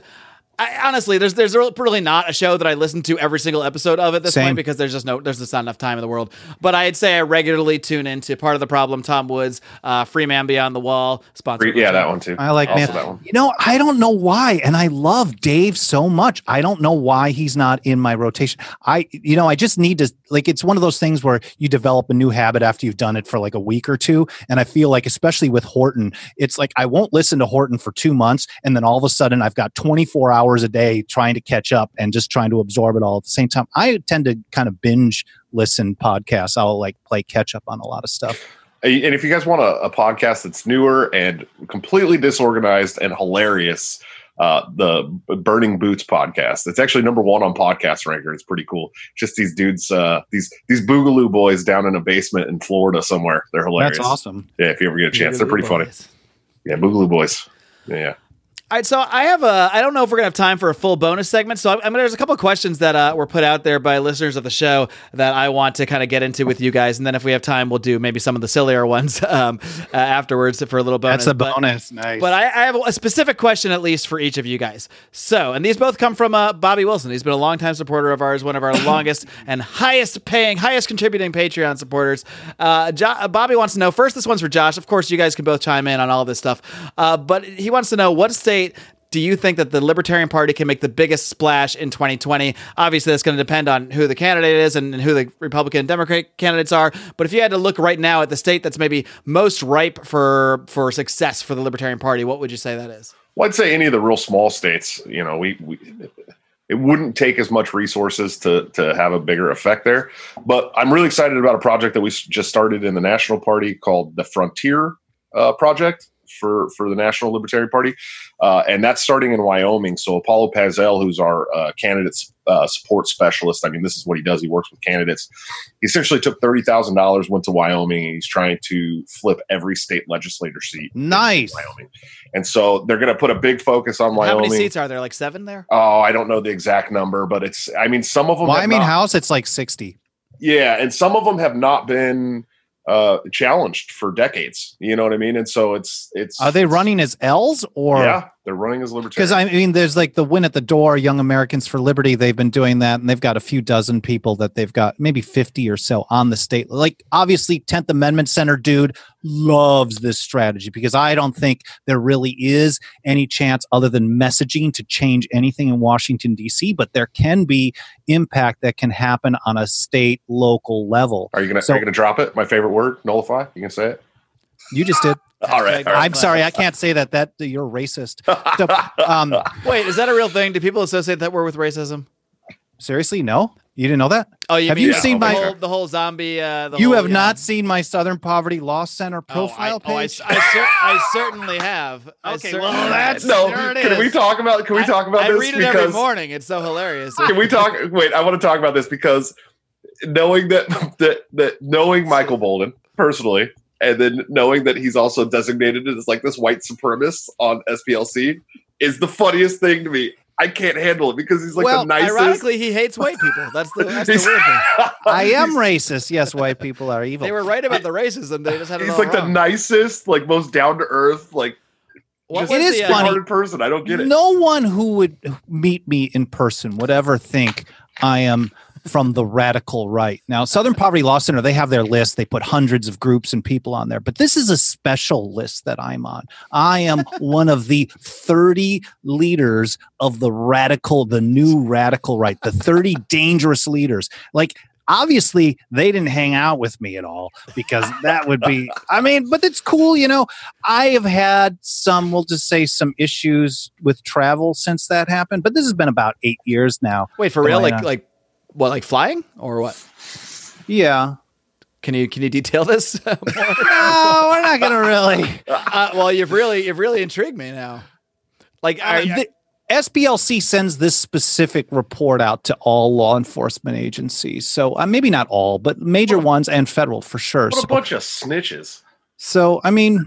I, honestly, there's there's really not a show that I listen to every single episode of at this Same. point because there's just no there's just not enough time in the world. But I'd say I regularly tune into part of the problem. Tom Woods, uh, Free Man Beyond the Wall, sponsored. Yeah, that one too. I like also man. that one. You know, I don't know why, and I love Dave so much. I don't know why he's not in my rotation. I, you know, I just need to like. It's one of those things where you develop a new habit after you've done it for like a week or two, and I feel like, especially with Horton, it's like I won't listen to Horton for two months, and then all of a sudden I've got 24 hours a day trying to catch up and just trying to absorb it all at the same time. I tend to kind of binge listen podcasts. I'll like play catch up on a lot of stuff. And if you guys want a, a podcast that's newer and completely disorganized and hilarious, uh, the Burning Boots podcast. It's actually number one on podcast ranker. It's pretty cool. Just these dudes, uh, these these Boogaloo boys down in a basement in Florida somewhere. They're hilarious. That's awesome. Yeah, if you ever get a chance, they're pretty funny. Boys. Yeah, Boogaloo boys. Yeah. All right, so I have a. I don't know if we're gonna have time for a full bonus segment. So I'm, I mean, there's a couple of questions that uh, were put out there by listeners of the show that I want to kind of get into with you guys, and then if we have time, we'll do maybe some of the sillier ones (laughs) um, uh, afterwards for a little bonus. That's a But- bonus. nice. But I, I have a specific question, at least for each of you guys. So, and these both come from uh, Bobby Wilson. He's been a longtime supporter of ours, one of our (laughs) longest and highest paying, highest contributing Patreon supporters. Uh, jo- uh, Bobby wants to know first, this one's for Josh. Of course, you guys can both chime in on all this stuff. Uh, but he wants to know what state do you think that the Libertarian Party can make the biggest splash in 2020? Obviously, that's going to depend on who the candidate is and, and who the Republican and Democrat candidates are. But if you had to look right now at the state that's maybe most ripe for for success for the Libertarian Party, what would you say that is? Well, I'd say any of the real small states, you know, we, we it wouldn't take as much resources to to have a bigger effect there. But I'm really excited about a project that we just started in the National Party called the Frontier uh, Project for for the National Libertarian Party, uh, and that's starting in Wyoming. So Apollo Pazell, who's our uh, candidates uh, support specialist, I mean, this is what he does. He works with candidates. He essentially took thirty thousand dollars, went to Wyoming, and he's trying to flip every state legislator seat. Nice. Wyoming. And so they're going to put a big focus on Wyoming. How many seats are there? Like seven there? Oh, I don't know the exact number, but it's. I mean, some of them. Wyoming not- House, it's like 60. Yeah, and some of them have not been uh challenged for decades. You know what I mean? And so it's it's. Are they running as L's or? Yeah, they're running as libertarian. Because I mean, there's like the win at the door, Young Americans for Liberty. They've been doing that, and they've got a few dozen people that they've got, maybe 50 or so on the state. Like, obviously, 10th Amendment Center dude loves this strategy because I don't think there really is any chance other than messaging to change anything in Washington, D.C., but there can be impact that can happen on a state, local level. Are you gonna So- are you gonna drop it? My favorite word, nullify. You can say it. You just did. All right. all right. I'm sorry, I can't say that. That you're racist. So, um, (laughs) Wait, is that a real thing? Do people associate that word with racism? seriously, no, you didn't know that. Oh, you Have mean you the seen whole, my- the whole zombie? Uh, the you whole, have yeah. not seen my Southern Poverty Law Center Oh, profile I, oh, I, page. I, cer- I certainly have. I Okay, certainly well, that's- no. Can we talk about? Can we I- talk about I this? read it every morning. It's so hilarious. can we talk? Wait, I want to talk about this because knowing that (laughs) that that knowing Michael Boldin personally, and then knowing that he's also designated as like this white supremacist on SPLC is the funniest thing to me. I can't handle it because he's like Well, the nicest. Ironically, he hates white people. That's the that's the weird thing. (laughs) I am racist. Yes, white people are evil. They were right about the racism. They just had it He's all like the nicest, like most down to earth, like What just was It is the, uh, funny. person. I don't get it. no one who would meet me in person would ever think I am from the radical right. Now, Southern Poverty Law Center, they have their list. They put hundreds of groups and people on there, but this is a special list that I'm on. I am one of the 30 leaders of the radical, the new radical right, the 30 dangerous leaders. Like, obviously they didn't hang out with me at all because that would be i mean but it's cool you know i have had some we'll just say some issues with travel since that happened but this has been about eight years now Wait for real? Like like what? Like flying or what? yeah Can you can you detail this? (laughs) no we're not gonna really uh, well, you've really you've really intrigued me now. Like, Uh, are, the- SPLC sends this specific report out to all law enforcement agencies. So uh, maybe not all, but major ones and federal for sure. What So- a bunch of snitches. So, I mean,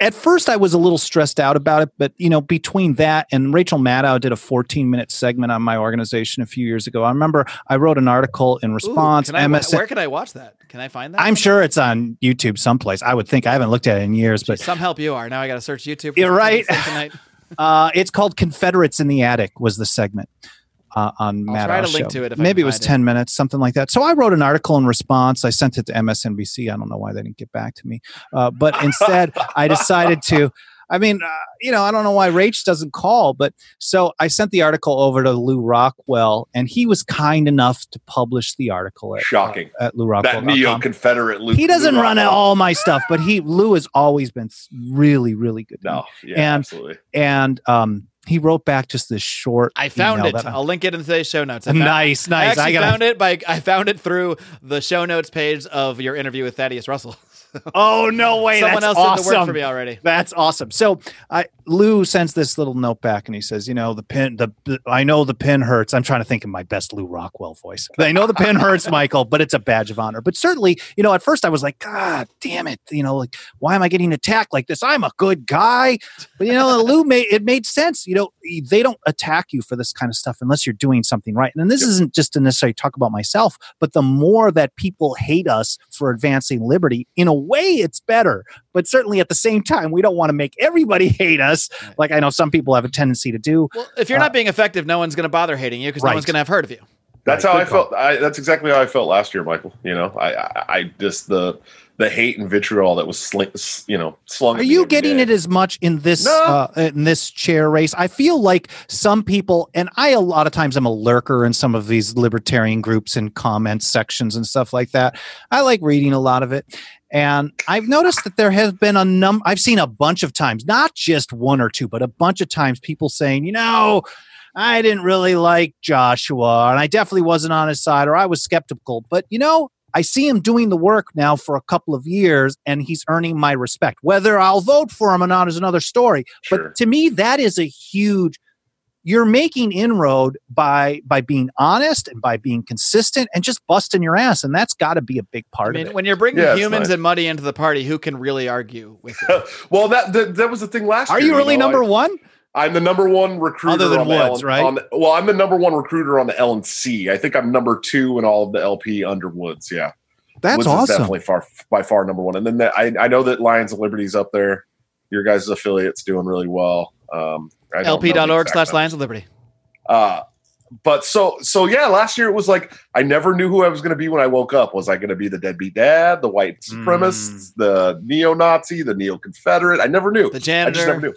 at first I was a little stressed out about it, but you know, between that and Rachel Maddow did a 14 minute segment on my organization a few years ago. I remember I wrote an article in Ooh, response. can I, MSN where can I watch that? Can I find that? I'm sure it's on YouTube someplace. I would think I haven't looked at it in years, but Some help you are. Now I got to search YouTube. For You're right. to say Tonight. (laughs) Uh, it's called Confederates in the Attic. Was the segment uh, on I'll Matt? try to Oz link show. to it if I Maybe can it was find it. ten minutes, something like that. So I wrote an article in response. I sent it to MSNBC. I don't know why they didn't get back to me, uh, but instead I decided to. I mean, uh, you know, I don't know why Rach doesn't call, but so I sent the article over to Lew Rockwell, and he was kind enough to publish the article. At, Shocking. uh, at Lew Rockwell. that neo Confederate Luke. He doesn't Luke run Rockwell. all my stuff, but he Lew has always been really, really good. to me. No, yeah, And- absolutely. and um, he wrote back just this short. I found it. I- I'll link it in today's show notes. I found, nice, I nice. actually I, got found it by I found it through the show notes page of your interview with Thaddeus Russell. (laughs) Oh no way! Someone that's else awesome. did the work for me already. That's awesome. So I Lew sends this little note back and he says, you know, the pin the, I know the pin hurts. I'm trying to think of my best Lew Rockwell voice. I know the pin hurts, (laughs) Michael, but it's a badge of honor. But certainly, you know, at first I was like, God damn it, you know, like why am I getting attacked like this? I'm a good guy. But you know, Lew made it made sense. You know, they don't attack you for this kind of stuff unless you're doing something right. And this isn't just to necessarily talk about myself, but the more that people hate us for advancing liberty, in a way it's better. But certainly at the same time, we don't want to make everybody (laughs) hate us, like I know some people have a tendency to do. Well, if you're Uh, not being effective, no one's going to bother hating you because no one's going to have heard of you. That's Right, how good I felt. I, that's exactly how I felt last year, Michael. You know, I, I, I just the the hate and vitriol that was sling, you know, slung. Are you getting day. it as much in this No. uh, in this chair race? I feel like some people, and I a lot of times I'm a lurker in some of these libertarian groups and comment sections and stuff like that. I like reading a lot of it, and I've noticed that there has been a number. I've seen a bunch of times, not just one or two, but a bunch of times, people saying, you know. I didn't really like Joshua, and I definitely wasn't on his side, or I was skeptical. But you know, I see him doing the work now for a couple of years, and he's earning my respect. Whether I'll vote for him or not is another story. Sure. But to me, that is a huge. You're making inroad by by being honest and by being consistent and just busting your ass, and that's got to be a big I part mean, of it. when you're bringing Yeah, humans nice. and money into the party, who can really argue with you? (laughs) well, that, that that was the thing last year. Are year. you really know, number I, one? I'm the number one recruiter Other than on the Woods, L- right? on the- well, I'm the number one recruiter on the L and C. I think I'm number two in all of the LP under Woods. Yeah, That's Woods is awesome. definitely far by far number one. And then the, I I know that Lions of Liberty's up there. Your guys' affiliate's doing really well. Um, I don't know the LP.org slash. Lions of Liberty. Uh, but so so yeah, last year it was like I never knew who I was going to be when I woke up. Was I going to be the deadbeat dad, the white supremacist, the neo-Nazi, the neo-Confederate? I never knew. The I just never janitor. knew.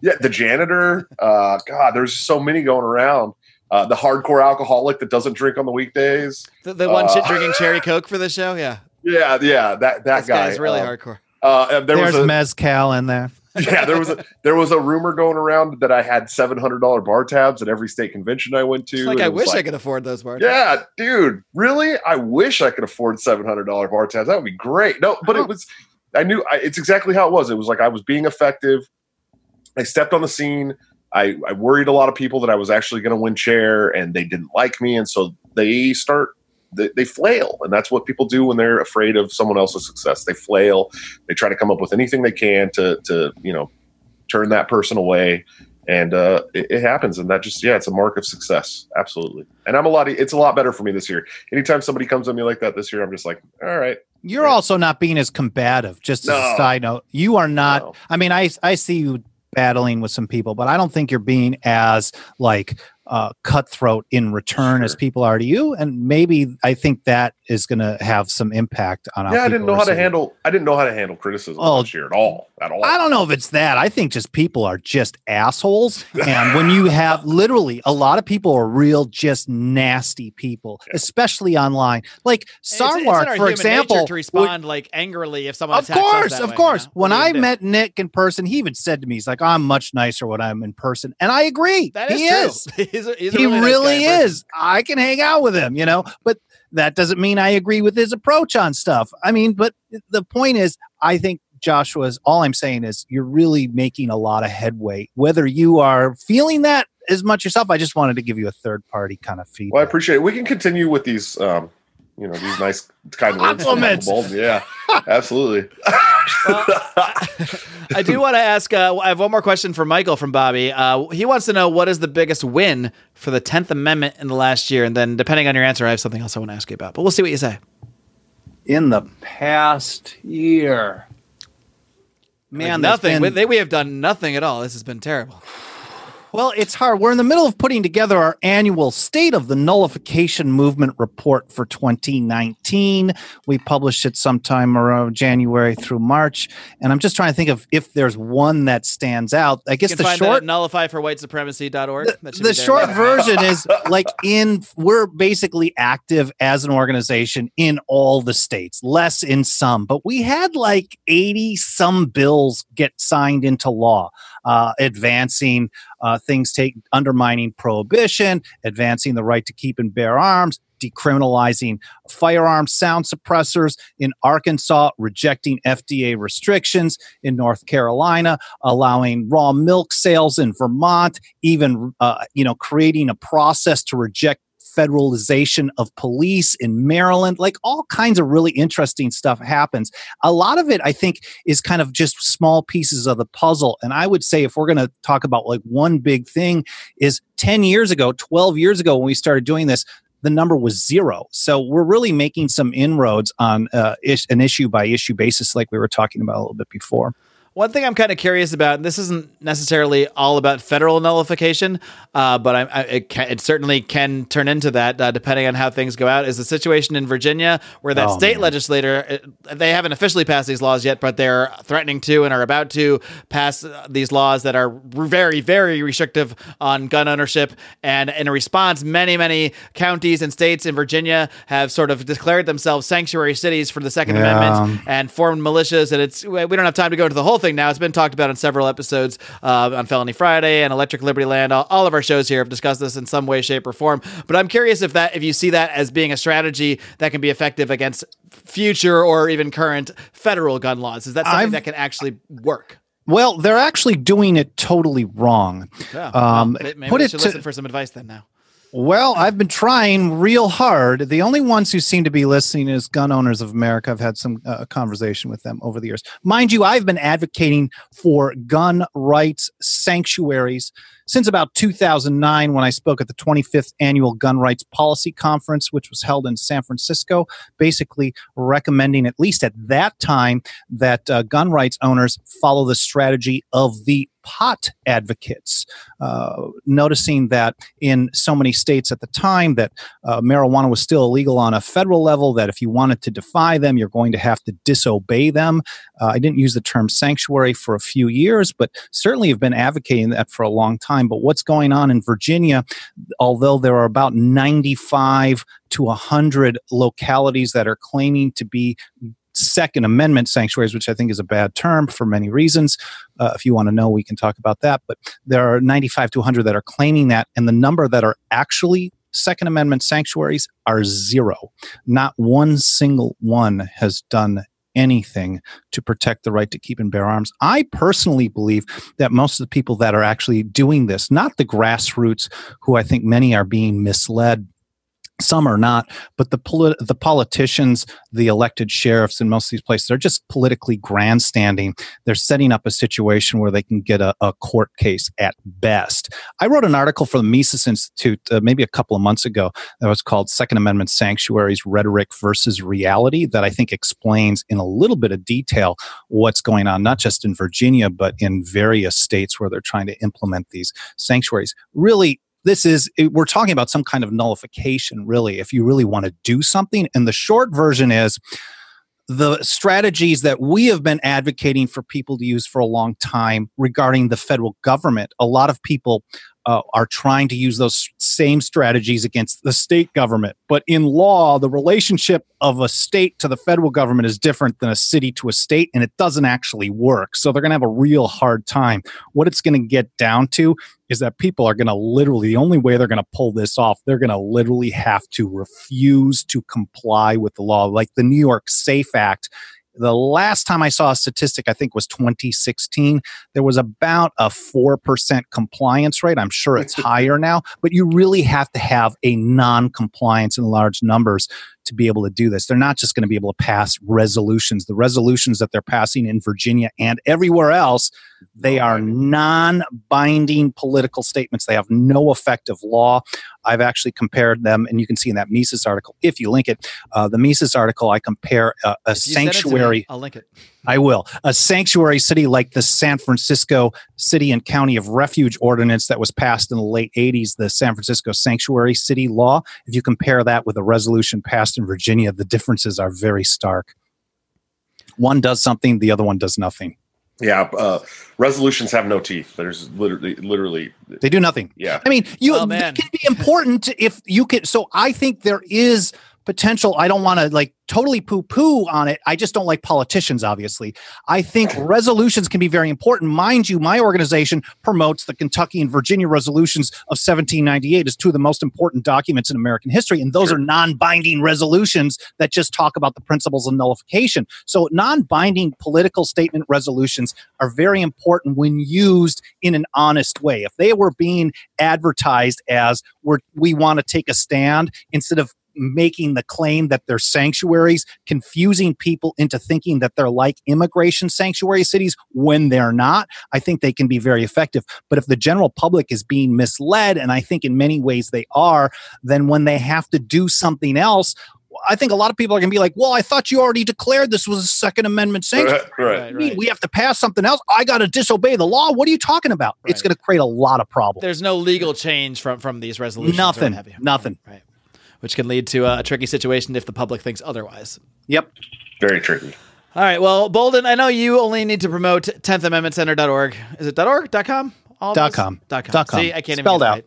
Yeah, the janitor. Uh, God, there's so many going around. Uh, the hardcore alcoholic that doesn't drink on the weekdays. The, the one Uh, shit drinking cherry coke for the show. Yeah, Yeah, yeah, that that this guy. guy's really uh, hardcore. Uh, and there There's was a, mezcal in there. (laughs) yeah, there was a there was a rumor going around that I had seven hundred dollar bar tabs at every state convention I went to. It's like I it was wish I could afford those bars. Yeah, dude, really? I wish I could afford seven hundred dollar bar tabs. That would be great. No, but it was. I knew I, it's exactly how it was. It was like I was being effective. I stepped on the scene. I, I worried a lot of people that I was actually going to win chair, and they didn't like me, and so they start they, they flail, and that's what people do when they're afraid of someone else's success. They flail. They try to come up with anything they can to to you know turn that person away and uh, it, it happens and that just yeah it's a mark of success absolutely and i'm a lot it's a lot better for me this year anytime somebody comes at me like that this year i'm just like all right You're also not being as combative. Just as a side note, you are not. No. I mean, I I see you battling with some people, but I don't think you're being as like uh, cutthroat in return as people are to you. And maybe I think that is going to have some impact on. how yeah i didn't know how to handle i didn't know how to handle criticism Oh. last year at all at all I don't know if it's that. I think just people are just assholes. And when you (laughs) have literally a lot of people are real, just nasty people, especially online. Like It's- it's in Sarwark, our for example, nature would- to respond like angrily if someone of attacks us course, of way, course. you know? When What are you I gonna do? met Nick in person, he even said to me, "He's like, I'm much nicer when I'm in person," and I agree. that is he true. is. (laughs) he's a, he's a he really, nice really guy in person. is. I can hang out with him, you know, but that doesn't mean I agree with his approach on stuff. I mean, but the point is, I think Joshua's all I'm saying is you're really making a lot of headway. Whether you are feeling that as much yourself, I just wanted to give you a third party kind of feedback. well i appreciate it we can continue with these um you know these nice kind of words Compliments. Michael yeah (laughs) absolutely I do want to ask. Uh, I have one more question for Michael from Bobby. Uh, he wants to know what is the biggest win for the Tenth Amendment in the last year, and then depending on your answer, I have something else I want to ask you about. But we'll see what you say. in the past year. Man, Man, there's nothing. been- We, they, we have done nothing at all. This has been terrible. Well, it's hard. We're in the middle of putting together our annual State of the Nullification Movement report for 2019. We published it sometime around January through March, and I'm just trying to think of if there's one that stands out. I guess the find short nullifyforwhitesupremacy.org. The there. short (laughs) version is like in we're basically active as an organization in all the states less in some but we had like 80 some bills get signed into law uh, advancing uh, things take undermining prohibition advancing the right to keep and bear arms decriminalizing firearms sound suppressors in arkansas rejecting fda restrictions in north carolina allowing raw milk sales in vermont even uh, you know creating a process to reject federalization of police in Maryland. Like all kinds of really interesting stuff happens. A lot of it, I think, is kind of just small pieces of the puzzle. And I would say if we're going to talk about like one big thing, is 10 years ago, 12 years ago, when we started doing this, the number was zero. So we're really making some inroads on uh, ish, an issue by issue basis, like we were talking about a little bit before. One thing I'm kind of curious about, and this isn't necessarily all about federal nullification, uh, but I, I, it, can, it certainly can turn into that uh, depending on how things go out, is the situation in Virginia where that Oh, state man. legislator, uh, they haven't officially passed these laws yet, but they're threatening to and are about to pass uh, these laws that are very, very restrictive on gun ownership. And in response, many, many counties and states in Virginia have sort of declared themselves sanctuary cities for the Second Yeah. Amendment and formed militias. And it's we don't have time to go into the whole thing now. It's been talked about in several episodes uh, on Felony Friday and Electric Liberty Land. All, all of our shows here have discussed this in some way, shape, or form. But I'm curious if that if you see that as being a strategy that can be effective against future or even current federal gun laws. Is that something I've- that can actually work? Well, they're actually doing it totally wrong. Yeah. Um, well, maybe put we it to- listen for some advice then now. Well, I've been trying real hard. The only ones who seem to be listening is Gun Owners of America. I've had some uh, conversation with them over the years. Mind you, I've been advocating for gun rights sanctuaries since about 2009 when I spoke at the 25th Annual Gun Rights Policy Conference, which was held in San Francisco, basically recommending, at least at that time, that uh, gun rights owners follow the strategy of the pot advocates, uh, noticing that in so many states at the time that uh, marijuana was still illegal on a federal level, that if you wanted to defy them, you're going to have to disobey them. Uh, I didn't use the term sanctuary for a few years, but certainly have been advocating that for a long time. But what's going on in Virginia, although there are about 95 to 100 localities that are claiming to be Second Amendment sanctuaries, which I think is a bad term for many reasons. Uh, if you want to know, we can talk about that. But there are 95 to 100 that are claiming that, and the number that are actually Second Amendment sanctuaries are zero. Not one single one has done anything to protect the right to keep and bear arms. I personally believe that most of the people that are actually doing this, not the grassroots, who I think many are being misled some are not, but the polit- the politicians, the elected sheriffs in most of these places are just politically grandstanding. They're setting up a situation where they can get a, a court case at best. I wrote an article for the Mises Institute uh, maybe a couple of months ago that was called Second Amendment Sanctuaries Rhetoric versus Reality that I think explains in a little bit of detail what's going on, not just in Virginia, but in various states where they're trying to implement these sanctuaries. Really, this is we're talking about some kind of nullification really if you really want to do something. And the short version is the strategies that we have been advocating for people to use for a long time regarding the federal government a lot of people uh, are trying to use those same strategies against the state government. But in law the relationship of a state to the federal government is different than a city to a state and it doesn't actually work. So they're going to have a real hard time. What it's going to get down to is that people are going to literally the only way they're going to pull this off they're going to literally have to refuse to comply with the law. Like the new york safe act the last time i saw a statistic i think was 2016 there was about a 4% compliance rate. I'm sure it's (laughs) higher now but you really have to have a non-compliance in large numbers to be able to do this. They're not just going to be able to pass resolutions. The resolutions that they're passing in Virginia and everywhere else, they are non binding political statements. They have no effective law. I've actually compared them, and you can see in that Mises article, if you link it, uh, the Mises article, I compare uh, a If you send it to me, sanctuary. I'll link it. I will. A sanctuary city like the San Francisco City and County of Refuge Ordinance that was passed in the late 80s, the San Francisco Sanctuary City Law. If you compare that with a resolution passed in Virginia, the differences are very stark. One does something, the other one does nothing. Yeah, uh, resolutions have no teeth. There's literally, literally, They do nothing. yeah. I mean, you Oh, can be important if you can. So I think there is potential. I don't want to like totally poo poo on it. I just don't like politicians, obviously. I think resolutions can be very important. Mind you, my organization promotes the Kentucky and Virginia resolutions of 1798 as two of the most important documents in American history. And those Sure. are non binding resolutions that just talk about the principles of nullification. So non binding political statement resolutions are very important when used in an honest way. If they were being advertised as we're, we want to take a stand instead of making the claim that they're sanctuaries, confusing people into thinking that they're like immigration sanctuary cities when they're not, I think they can be very effective. But if the general public is being misled, and I think in many ways they are, then when they have to do something else, I think a lot of people are going to be like, well, I thought you already declared this was a Second Amendment sanctuary. right, right. Right, right. we have to pass something else. I got to disobey the law. What are you talking about? It's going to create a lot of problems. There's no legal change from from these resolutions. Nothing. Nothing. Right. Which can lead to a tricky situation if the public thinks otherwise. Yep. Very tricky. All right. Well, Boldin, I know you only need to promote 10th Amendment Center.org. Is it .org? .com? All Dot com. Dot com. Dot com. See, I can't Spelled even get it out. right.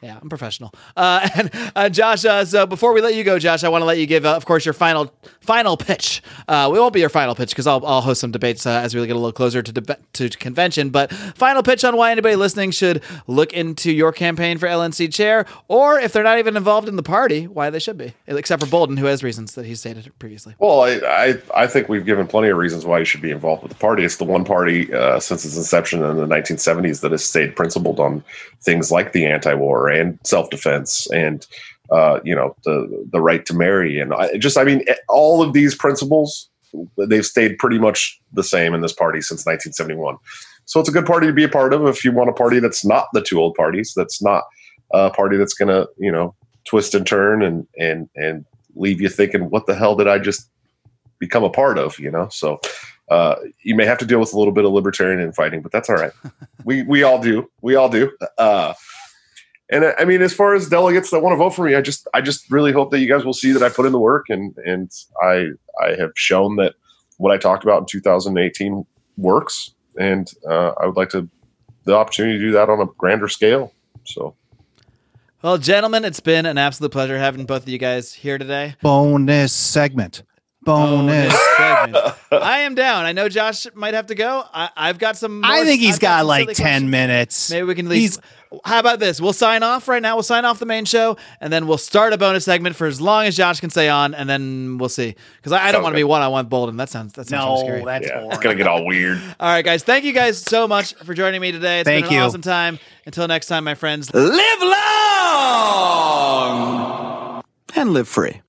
Yeah, I'm professional. Uh, (laughs) and uh, Josh, uh, so before we let you go, Josh, I want to let you give, uh, of course, your final final pitch. Uh, we won't be your final pitch because I'll, I'll host some debates uh, as we get a little closer to deb- to convention. But final pitch on why anybody listening should look into your campaign for LNC chair, or if they're not even involved in the party, why they should be, except for Boldin, who has reasons that he stated previously. Well, I, I I think we've given plenty of reasons why you should be involved with the party. It's the one party since its inception in the 1970s that has stayed principled on things like the anti-war and self-defense and uh, you know the the right to marry and I, just I mean all of these principles they've stayed pretty much the same in this party since 1971. So it's a good party to be a part of if you want a party that's not the two old parties. That's not a party that's going to you know twist and turn and and and leave you thinking, what the hell did I just become a part of? You know, so uh, you may have to deal with a little bit of libertarian infighting, but that's all right. (laughs) we we all do. We all do. Uh, and I- I mean, as far as delegates that want to vote for me, I just I just really hope that you guys will see that I put in the work and and I I have shown that what I talked about in 2018 works, and uh, I would like to the opportunity to do that on a grander scale. So Well, gentlemen, it's been an absolute pleasure having both of you guys here today. Bonus segment. Bonus. Oh, segment. (laughs) I am down. I know Josh might have to go. I, I've got some. I think he's I've got like 10 questions. minutes. Maybe we can at least. How about this? We'll sign off right now. We'll sign off the main show, and then we'll start a bonus segment for as long as Josh can stay on, and then we'll see. Because I, I don't want to be one on one Boldin. That sounds that sounds really No, scary. that's yeah, it's gonna get all weird. (laughs) All right, guys. Thank you guys so much for joining me today. It's Thank been an you. awesome time. Until next time, my friends. Live long and live free.